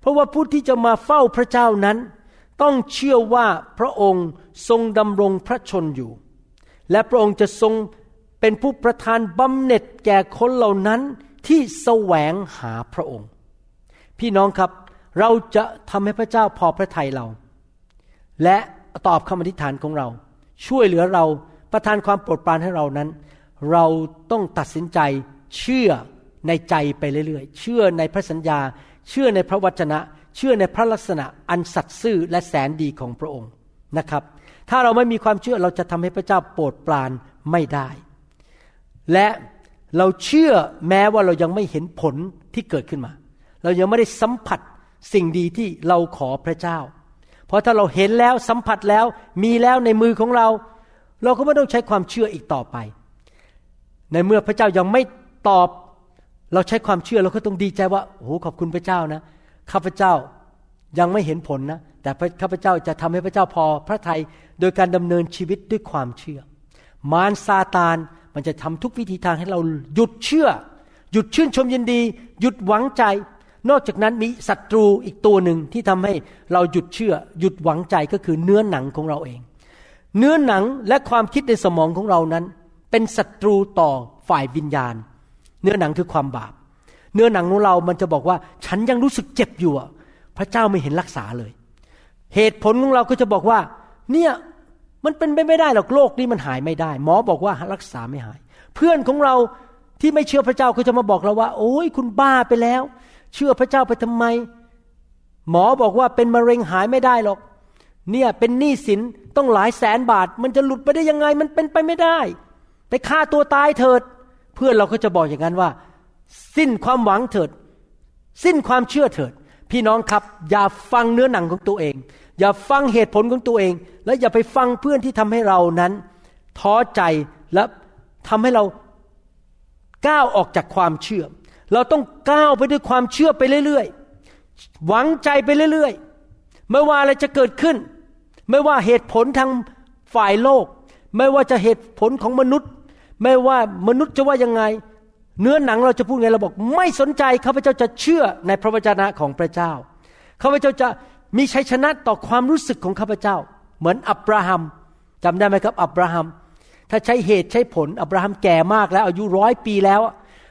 Speaker 2: เพราะว่าผู้ที่จะมาเฝ้าพระเจ้านั้น ต้องเชื่อว่าพระองค์ทรงดำรงพระชนอยู่ และพระองค์จะทรงเป็นผู้ประทานบำเหน็จแก่คนเหล่านั้นที่แสวงหาพระองค์ พี่น้องครับ เราจะทำให้พระเจ้าพอพระทัยเรา และตอบคำอธิษฐานของเรา ช่วยเหลือเราประทานความโปรดปรานให้เรานั้น เราต้องตัดสินใจเชื่อในใจไปเรื่อยๆ เชื่อในพระสัญญา เชื่อในพระวจนะ เชื่อในพระลักษณะอันสัตย์ซื่อและแสนดีของพระองค์นะครับ ถ้าเราไม่มีความเชื่อเราจะทำให้พระเจ้าโปรดปรานไม่ได้ และเราเชื่อแม้ว่าเรายังไม่เห็นผลที่เกิดขึ้นมา เรายังไม่ได้สัมผัสสิ่งดีที่เราขอพระเจ้า เพราะถ้าเราเห็นแล้วสัมผัสแล้วมีแล้วในมือของเรา เราก็ไม่ต้องใช้ความเชื่ออีกต่อไป ในเมื่อพระเจ้ายังไม่ตอบ เราใช้ความเชื่อเราก็ต้องดีใจว่าโอ้ขอบคุณพระเจ้านะข้าพเจ้ายังไม่เห็นผลนะ แต่ข้าพเจ้าจะทำให้พระเจ้าพอพระทัยโดยการดำเนินชีวิตด้วยความเชื่อ มารซาตานมันจะทำทุกวิธีทางให้เราหยุดเชื่อ หยุดชื่นชมยินดี หยุดหวังใจ นอกจากนั้นมีศัตรูอีกตัวหนึ่งที่ทำให้เราหยุดเชื่อ หยุดหวังใจก็คือเนื้อหนังของเราเอง เนื้อหนังและความคิดในสมองของเรานั้น เป็นศัตรูต่อฝ่ายวิญญาณ เนื้อหนังคือความบาป เนื้อหนังของเรามันจะบอกว่าฉันยังรู้สึกเจ็บอยู่พระเจ้าไม่เห็นรักษาเลย เหตุผลของเราก็จะบอกว่า เนี่ยมันเป็นไปไม่ได้หรอกโรคนี้มันหายไม่ได้ หมอบอกว่ารักษาไม่หาย เพื่อนของเราที่ไม่เชื่อพระเจ้าก็จะมาบอกเราว่า โอ้ยคุณบ้าไปแล้ว เชื่อพระเจ้าไปทำไม หมอบอกว่าเป็นมะเร็งหายไม่ได้หรอก เนี่ยเป็นหนี้สินต้องหลายแสนบาท มันจะหลุดไปได้ยังไงมันเป็นไปไม่ได้ ไปฆ่าตัวตายเถิด เพื่อนเราก็จะบอกอย่างนั้นว่า สิ้นความหวังเถิด สิ้นความเชื่อเถิด พี่น้องครับ อย่าฟังเนื้อหนังของตัวเอง อย่าฟังเหตุผลของตัวเอง และอย่าไปฟังเพื่อนที่ทำให้เรานั้น ท้อใจและทำให้เราก้าวออกจากความเชื่อ เราต้องก้าวไปด้วยความเชื่อไปเรื่อยๆ หวังใจไปเรื่อยๆ ไม่ว่าอะไรจะเกิดขึ้น ไม่ว่าเหตุผลทางฝ่ายโลก ไม่ว่าจะเหตุผลของมนุษย์ ไม่ว่ามนุษย์จะว่ายังไง เนื้อหนังเราจะพูดไงเราบอก ไม่สนใจข้าพเจ้าจะเชื่อในพระวจนะของพระเจ้าข้าพเจ้าจะมีชัยชนะต่อความรู้สึกของข้าพเจ้า เหมือนอับราฮัมจำได้ไหมครับอับราฮัมถ้าใช้เหตุใช้ผลอับราฮัมแก่มากแล้วอายุร้อยปีแล้ว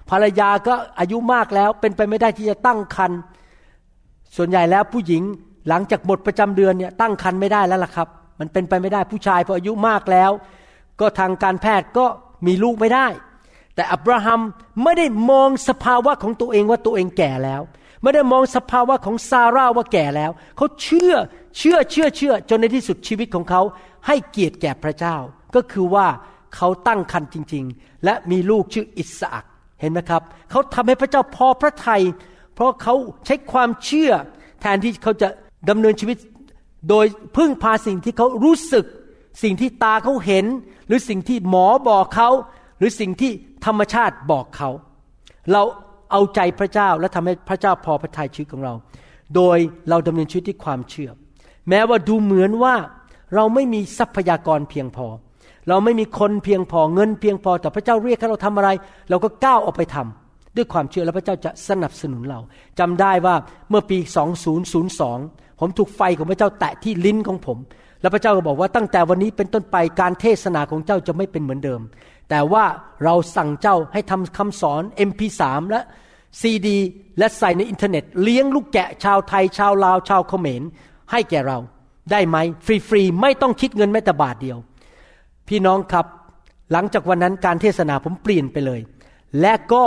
Speaker 2: ภรรยาก็อายุมากแล้วเป็นไปไม่ได้ที่จะตั้งครรภ์ส่วนใหญ่แล้วผู้หญิงหลังจากหมดประจำเดือนเนี่ยตั้งครรภ์ไม่ได้แล้วล่ะครับ มันเป็นไปไม่ได้ผู้ชายพออายุมากแล้ว ก็ทางการแพทย์ก็มีลูกไม่ได้ แต่อับราฮัมไม่ได้มองสภาวะของตัวเองว่าตัวเองแก่แล้ว ไม่ได้มองสภาวะของซาร่าว่าแก่แล้ว เขาเชื่อเชื่อเชื่อเชื่อจนในที่สุดชีวิตของเขาให้เกียรติแก่พระเจ้า ก็คือว่าเขาตั้งคันจริง ๆ และมีลูกชื่ออิสอัก เห็นไหมครับเขาทำให้พระเจ้าพอพระทัยเพราะเขาใช้ความเชื่อ แทนที่เขาจะดำเนินชีวิต โดยพึ่งพาสิ่งที่เขารู้สึก สิ่งที่ตาเขาเห็น หรือสิ่งที่หมอบอกเขาหรือสิ่งที่ธรรมชาติบอกเขา เราเอาใจพระเจ้าและทำให้พระเจ้าพอพระทัยชีวิตของเรา โดยเราดำเนินชีวิตที่ความเชื่อ แม้ว่าดูเหมือนว่าเราไม่มีทรัพยากรเพียงพอ เราไม่มีคนเพียงพอเงินเพียงพอแต่พระเจ้าเรียกให้เราทำอะไร เราก็ก้าวออกไปทำด้วยความเชื่อแล้วพระเจ้าจะสนับสนุนเราจำได้ว่าเมื่อปี 2002 ผมถูกไฟของพระเจ้าแตะที่ลิ้นของผม แล้วพระเจ้าก็บอกว่าตั้งแต่วันนี้เป็นต้นไปการเทศนาของเจ้าจะไม่เป็นเหมือนเดิม แต่ว่าเราสั่งเจ้าให้ทำคำสอน MP3 และซีดี และใส่ในอินเทอร์เน็ต เลี้ยงลูกแกะชาวไทย ชาวลาวชาวเขมรให้แก่เรา ได้ไหมฟรีๆไม่ต้องคิดเงินแม้แต่บาทเดียว พี่น้องครับ หลังจากวันนั้นการเทศนาผมเปลี่ยนไปเลย และก็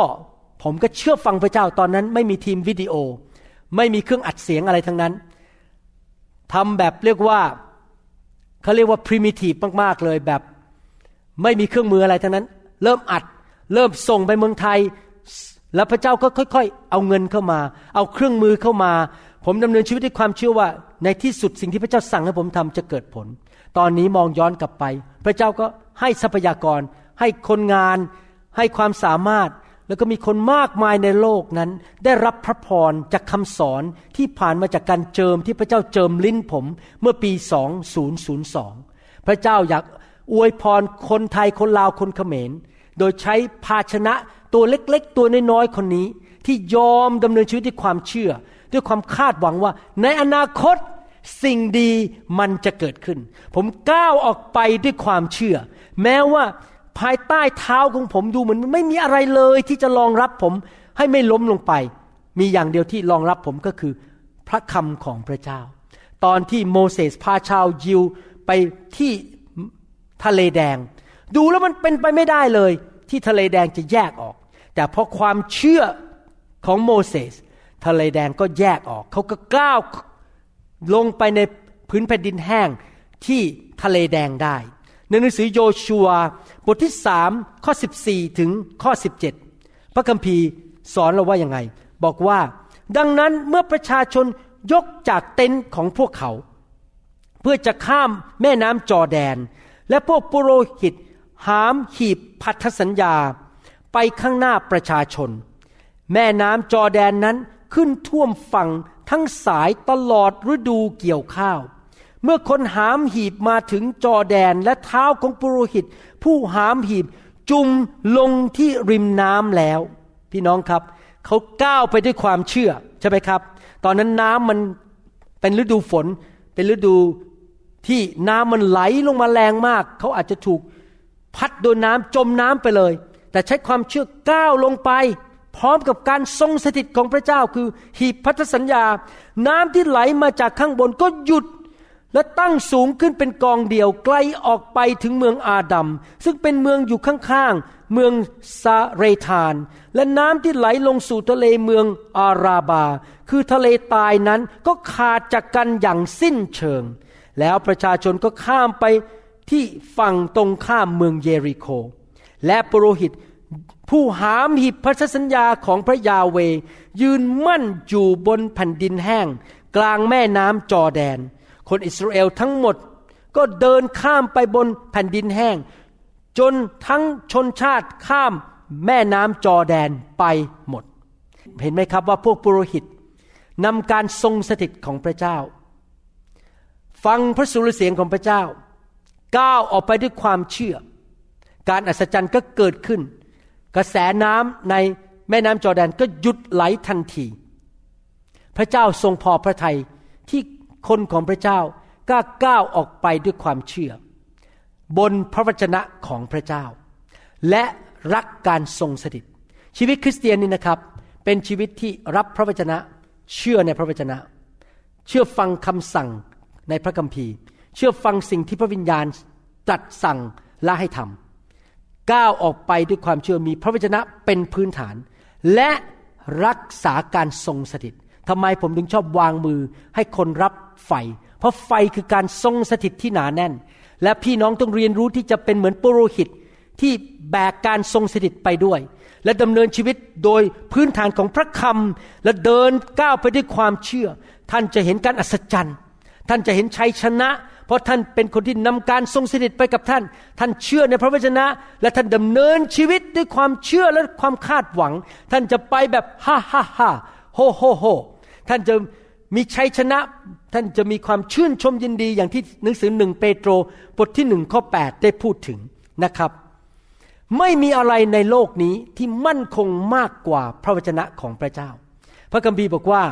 Speaker 2: ผมก็เชื่อฟังพระเจ้าตอนนั้น ไม่มีทีมวิดีโอ ไม่มีเครื่องอัดเสียงอะไรทั้งนั้นทำแบบเรียกว่าเขาเรียกว่า primitive มากๆเลยแบบ ไม่มีเครื่องมืออะไรทั้งนั้น เริ่มอัด เริ่มส่งไปเมืองไทย แล้วพระเจ้าก็ค่อย ๆ เอาเงินเข้ามา เอาเครื่องมือเข้ามา ผมดำเนินชีวิตด้วยความเชื่อว่า ในที่สุดสิ่งที่พระเจ้าสั่งให้ผมทำจะเกิดผล ตอนนี้มองย้อนกลับไป พระเจ้าก็ให้ทรัพยากร ให้คนงาน ให้ความสามารถ แล้วก็มีคนมากมายในโลกนั้น ได้รับพระพรจากคำสอนที่ผ่านมาจากการเจิมที่พระเจ้าเจิมลิ้นผมเมื่อปี 2002 พระเจ้าอยากอวยพรคนไทยคนลาวคนเขมร โดยใช้ภาชนะตัวเล็กๆ ตัวน้อยๆคนนี้ ที่ยอมดำเนินชีวิตด้วยความเชื่อ ด้วยความคาดหวังว่า ในอนาคต สิ่งดีมันจะเกิดขึ้น ผมก้าวออกไปด้วยความเชื่อ แม้ว่าภายใต้เท้าของผมดูเหมือนไม่มีอะไรเลยที่จะรองรับผมให้ไม่ล้มลงไป มีอย่างเดียวที่รองรับผมก็คือพระคำของพระเจ้า ตอนที่โมเสสพาชาวยิวไปที่ทะเลแดง ดูแล้วมันเป็นไปไม่ได้เลย ที่ทะเลแดงจะแยกออก แต่เพราะความเชื่อของโมเสสทะเลแดงก็แยกออก เขาก็ก้าว ลงไปในพื้นแผ่นดินแห้งที่ทะเลแดงได้ ในหนังสือโยชัวบทที่สามข้อ 14 ถึงข้อ 17 พระคัมภีร์สอนเราว่ายังไง บอกว่า ดังนั้นเมื่อประชาชนยกจากเต็นท์ของพวกเขา เพื่อจะข้ามแม่น้ำจอแดน และพวกปุโรหิตหามหีบพันธสัญญา ไปข้างหน้าประชาชน แม่น้ำจอแดนนั้นขึ้นท่วมฝั่ง ทั้งสายตลอดฤดูเกี่ยวข้าว เมื่อคนหามหีบมาถึงจอแดนและเท้าของปุโรหิต ผู้หามหีบจุ่มลงที่ริมน้ำแล้ว พี่น้องครับ เขาก้าวไปด้วยความเชื่อใช่ไหมครับ ตอนนั้นน้ำมันเป็นฤดูฝน เป็นฤดูที่น้ำมันไหลลงมาแรงมาก เขาอาจจะถูกพัดโดนน้ำจมน้ำไปเลย แต่ใช้ความเชื่อก้าวลงไป พร้อมกับการทรงสถิตของพระเจ้าคือหีบพันธสัญญา น้ำที่ไหลมาจากข้างบนก็หยุด และตั้งสูงขึ้นเป็นกองเดียวไกลออกไปถึงเมืองอาดัม ซึ่งเป็นเมืองอยู่ข้างๆ เมืองซาเรธาน และน้ำที่ไหลลงสู่ทะเลเมืองอาราบา คือทะเลตายนั้นก็ขาดจากกันอย่างสิ้นเชิง แล้วประชาชนก็ข้ามไปที่ฝั่งตรงข้ามเมืองเยริโค และปุโรหิต ผู้หามหิบพันธสัญญาของพระยาเว ยืนมั่นอยู่บนแผ่นดินแห้ง กลางแม่น้ำจอแดน คนอิสราเอลทั้งหมดก็เดินข้ามไปบนแผ่นดินแห้ง จนทั้งชนชาติข้ามแม่น้ำจอแดนไปหมด เห็นไหมครับว่าพวกปุโรหิตนำการทรงสถิตของพระเจ้า ฟังพระสุรเสียงของพระเจ้า ก้าวออกไปด้วยความเชื่อ การอัศจรรย์ก็เกิดขึ้น กระแสน้ำในแม่น้ำจอแดนก็หยุดไหลทันที พระเจ้าทรงพอพระทัยที่คนของพระเจ้ากล้าก้าวออกไปด้วยความเชื่อ บนพระวจนะของพระเจ้า และรักการทรงสถิต ชีวิตคริสเตียนนี่นะครับ เป็นชีวิตที่รับพระวจนะ เชื่อในพระวจนะ เชื่อฟังคำสั่งในพระคัมภีร์ เชื่อฟังสิ่งที่พระวิญญาณตรัสสั่งและให้ทำ ก้าวออกไปด้วยความเชื่อมีพระวจนะเป็นพื้นฐาน และรักษาการทรงสถิตทำไมผมถึงชอบวางมือให้คนรับไฟ เพราะไฟคือการทรงสถิตที่หนาแน่น และพี่น้องต้องเรียนรู้ที่จะเป็นเหมือนปุโรหิตที่แบกการทรงสถิตไปด้วย และดำเนินชีวิตโดยพื้นฐานของพระคำและเดินก้าวไปด้วยความเชื่อ ท่านจะเห็นการอัศจรรย์ ท่านจะเห็นชัยชนะ เพราะท่านเป็นคนที่นำการทรงสถิตไปกับท่าน ท่านเชื่อในพระวจนะ และท่านดำเนินชีวิตด้วยความเชื่อและความคาดหวัง ท่านจะไปแบบฮ่าฮ่าฮ่าโฮโฮโฮท่านจะมีชัยชนะ ท่านจะมีความชื่นชมยินดีอย่างที่หนังสือหนึ่งเปโตรบทที่หนึ่งข้อ8ได้พูดถึงนะครับ ไม่มีอะไรในโลกนี้ที่มั่นคงมากกว่าพระวจนะของพระเจ้า พระคัมภีร์บอกว่า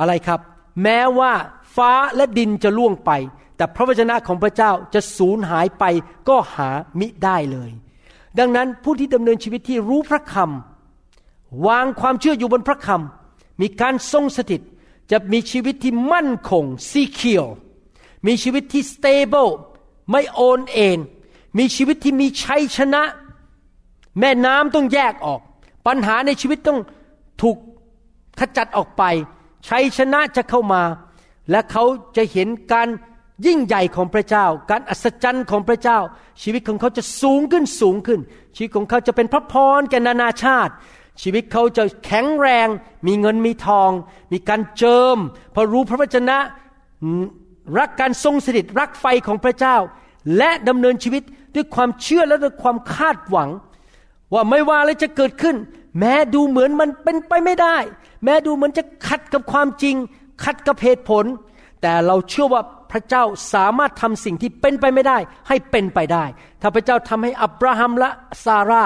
Speaker 2: อะไรครับ แม้ว่า ฟ้าและดินจะล่วงไป แต่พระวจนะของพระเจ้าจะสูญหายไปก็หามิได้เลย ดังนั้นผู้ที่ดำเนินชีวิตที่รู้พระคำวางความเชื่ออยู่บนพระคำมีการทรงสถิตจะมีชีวิตที่มั่นคงซีเคียวมีชีวิตที่สเตเบิลไม่โอนเอ็นมีชีวิตที่มีชัยชนะ แม่น้ำต้องแยกออก ปัญหาในชีวิตต้องถูกขจัดออกไปชัยชนะจะเข้ามา และเขาจะเห็นการยิ่งใหญ่ของพระเจ้า การอัศจรรย์ของพระเจ้า ชีวิตของเขาจะสูงขึ้นสูงขึ้น ชีวิตของเขาจะเป็นพระพรแก่นานาชาติ ชีวิตเขาจะแข็งแรง มีเงินมีทอง มีการเจิมพอรู้พระวจนะ รักการทรงสถิตรักไฟของพระเจ้า และดำเนินชีวิตด้วยความเชื่อและด้วยความคาดหวัง ว่าไม่ว่าอะไรจะเกิดขึ้น แม้ดูเหมือนมันเป็นไปไม่ได้ แม้ดูเหมือนจะขัดกับความจริง ขัดกับเหตุผล แต่เราเชื่อว่าพระเจ้าสามารถทำสิ่งที่เป็นไปไม่ได้ ให้เป็นไปได้ ถ้าพระเจ้าทำให้อับราฮัมและซาร่า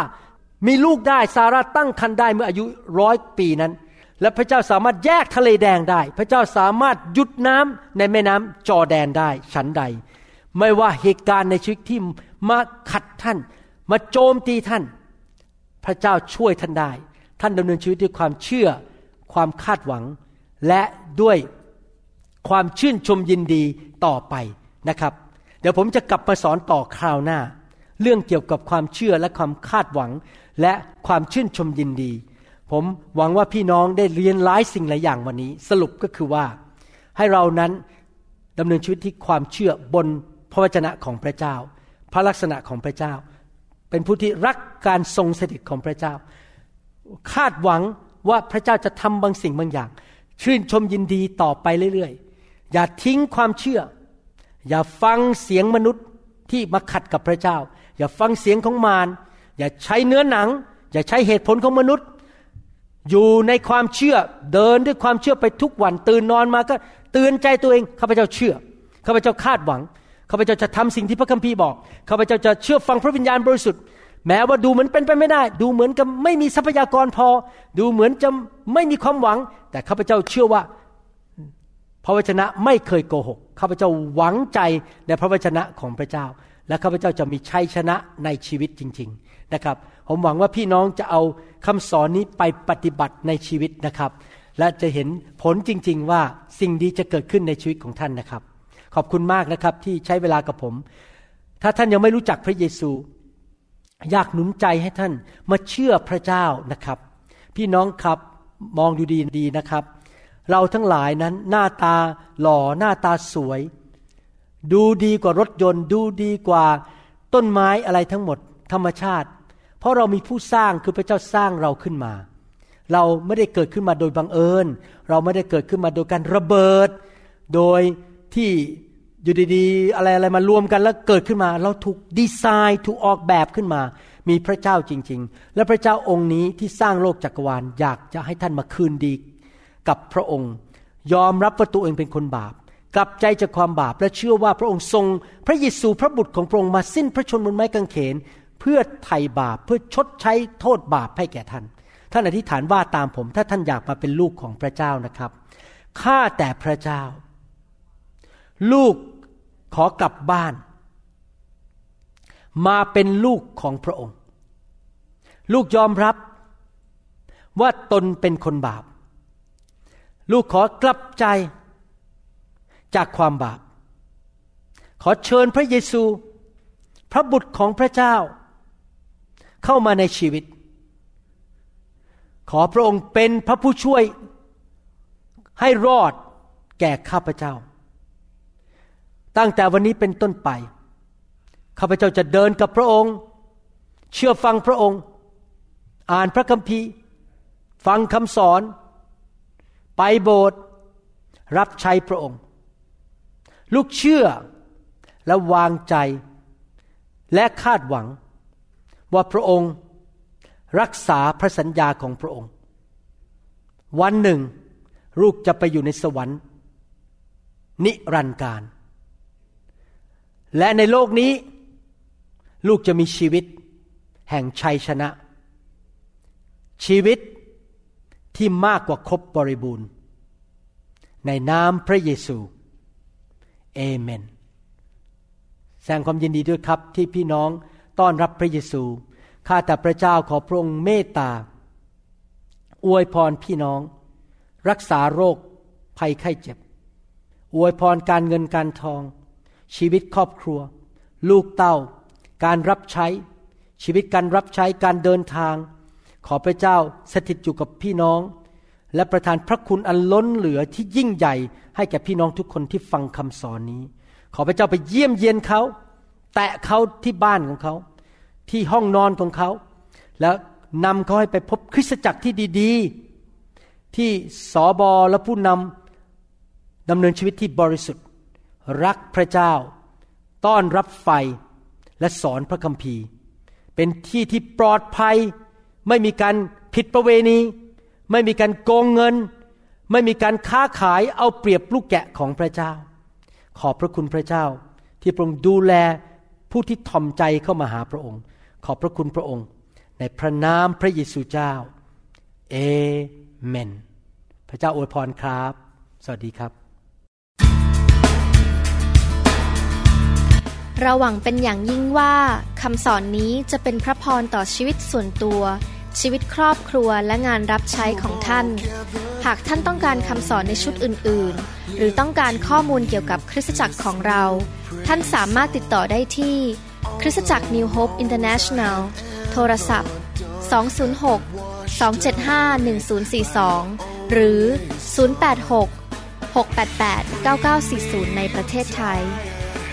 Speaker 2: มีลูกได้ซาร่าตั้งครรภ์ได้เมื่ออายุร้อยปีนั้น และพระเจ้าสามารถแยกทะเลแดงได้ พระเจ้าสามารถหยุดน้ำในแม่น้ำจอแดนได้ฉันใด ไม่ว่าเหตุการณ์ในชีวิตที่มาขัดท่าน มาโจมตีท่าน พระเจ้าช่วยท่านได้ ท่านดำเนินชีวิตด้วยความเชื่อ ความคาดหวัง และด้วยความชื่นชมยินดีต่อไปนะครับ เดี๋ยวผมจะกลับมาสอนต่อคราวหน้า เรื่องเกี่ยวกับความเชื่อและความคาดหวัง และความชื่นชมยินดี ผมหวังว่าพี่น้องได้เรียนหลายสิ่งหลายอย่างวันนี้ สรุปก็คือว่า ให้เรานั้นดำเนินชีวิตที่ความเชื่อบนพระวจนะของพระเจ้า พระลักษณะของพระเจ้า เป็นผู้ที่รักการทรงสถิตของพระเจ้า คาดหวังว่าพระเจ้าจะทำบางสิ่งบางอย่าง ชื่นชมยินดีต่อไปเรื่อยๆ อย่าทิ้งความเชื่อ อย่าฟังเสียงมนุษย์ที่มาขัดกับพระเจ้า อย่าฟังเสียงของมารอย่าใช้เนื้อหนัง อย่าใช้เหตุผลของมนุษย์ อยู่ในความเชื่อเดินด้วยความเชื่อไปทุกวัน ตื่นนอนมาก็เตือนใจตัวเองข้าพเจ้าเชื่อข้าพเจ้าคาดหวังข้าพเจ้าจะทำสิ่งที่พระคัมภีร์บอกข้าพเจ้าจะเชื่อฟังพระวิญญาณบริสุทธิ์ แม้ว่าดูเหมือนเป็นไปไม่ได้ ดูเหมือนกับไม่มีทรัพยากรพอ ดูเหมือนจะไม่มีความหวัง แต่ข้าพเจ้าเชื่อว่า พระวจนะไม่เคยโกหกข้าพเจ้าหวังใจในพระวจนะของพระเจ้า และข้าพเจ้าจะมีชัยชนะในชีวิตจริง ๆนะครับ ผมหวังว่าพี่น้องจะเอาคำสอนนี้ไปปฏิบัติในชีวิตนะครับ และจะเห็นผลจริง ๆ ว่าสิ่งดีจะเกิดขึ้นในชีวิตของท่านนะครับ ขอบคุณมากนะครับที่ใช้เวลากับผม ถ้าท่านยังไม่รู้จักพระเยซู อยากหนุนใจให้ท่านมาเชื่อพระเจ้านะครับ พี่น้องครับมองดูดีดีนะครับ เราทั้งหลายนั้นหน้าตาหล่อหน้าตาสวย ดูดีกว่ารถยนต์ ดูดีกว่าต้นไม้อะไรทั้งหมด ธรรมชาติ เพราะเรามีผู้สร้างคือพระเจ้าสร้างเราขึ้นมา เราไม่ได้เกิดขึ้นมาโดยบังเอิญ เราไม่ได้เกิดขึ้นมาโดยการระเบิด โดยที่ อยู่ดีๆ อะไรอะไรมารวมกันแล้วเกิดขึ้นมา เราถูกดีไซน์ถูกออกแบบขึ้นมา มีพระเจ้าจริง ๆ และพระเจ้าองค์นี้ที่สร้างโลกจักรวาลอยากจะให้ท่านมาคืนดีกับพระองค์ ยอมรับว่าตัวเองเป็นคนบาป กลับใจจากความบาปและเชื่อว่าพระองค์ทรง พระเยซูพระบุตรของพระองค์มาสิ้นพระชนม์บนไม้กางเขน เพื่อไถ่บาปเพื่อชดใช้โทษบาปให้แก่ท่าน ท่านอธิษฐานว่าตามผม ถ้าท่านอยากมาเป็นลูกของพระเจ้านะครับข้าแต่พระเจ้า ลูก ขอกลับบ้าน มาเป็นลูกของพระองค์ ลูกยอมรับว่าตนเป็นคนบาป ลูกขอกลับใจจากความบาป ขอเชิญพระเยซู พระบุตรของพระเจ้า เข้ามาในชีวิต ขอพระองค์เป็นพระผู้ช่วยให้รอดแก่ข้าพเจ้า ตั้งแต่วันนี้เป็นต้นไปข้าพเจ้าจะเดินกับพระองค์ เชื่อฟังพระองค์ อ่านพระคัมภีร์ ฟังคำสอน ไปโบสถ์รับใช้พระองค์ ลูกเชื่อและวางใจ และคาดหวัง ว่าพระองค์รักษาพระสัญญาของพระองค์ วันหนึ่ง ลูกจะไปอยู่ในสวรรค์ นิรันดร์การ และในโลกนี้ ลูกจะมีชีวิต แห่งชัยชนะ ชีวิตที่มากกว่าครบบริบูรณ์ ในนามพระเยซูเอเมนแสดงความยินดีด้วยครับที่พี่น้องต้อนรับพระเยซู ข้าแต่พระเจ้าขอพระองค์เมตตา อวยพรพี่น้อง รักษาโรคภัยไข้เจ็บ อวยพรการเงินการทอง ชีวิตครอบครัว ลูกเต้า การรับใช้ ชีวิตการรับใช้การเดินทาง ขอพระเจ้าสถิตอยู่กับพี่น้อง และประทานพระคุณอันล้นเหลือที่ยิ่งใหญ่ให้แก่พี่น้องทุกคนที่ฟังคำสอนนี้ ขอพระเจ้าไปเยี่ยมเยียนเขา แตะเขาที่บ้านของเขา ที่ห้องนอนของเขา แล้วนำเขาให้ไปพบคริสตจักรที่ดีๆ ที่สอบอและผู้นำดำเนินชีวิตที่บริสุทธิ์ รักพระเจ้า ต้อนรับไฟและสอนพระคัมภีร์ เป็นที่ที่ปลอดภัย ไม่มีการผิดประเวณี ไม่มีการโกงเงิน ไม่มีการค้าขายเอาเปรียบลูกแกะของพระเจ้า ขอบพระคุณพระเจ้า ที่พระองค์ดูแลผู้ที่ทอมใจเข้ามาหาพระองค์ ขอบพระคุณพระองค์ ในพระนามพระเยซูเจ้า เอเมน พระเจ้าอวยพรครับ สวัสดีครับ
Speaker 1: เราหวังเป็นอย่างยิ่งว่าคำสอนนี้จะเป็นพระพรต่อชีวิตส่วนตัว ชีวิตครอบครัวและงานรับใช้ของท่าน หากท่านต้องการคำสอนในชุดอื่น ๆ หรือต้องการข้อมูลเกี่ยวกับคริสตจักรของเรา ท่านสามารถติดต่อได้ที่ คริสตจักร New Hope International โทรศัพท์ 206 275 1042 หรือ 086 688 9940 ในประเทศไทย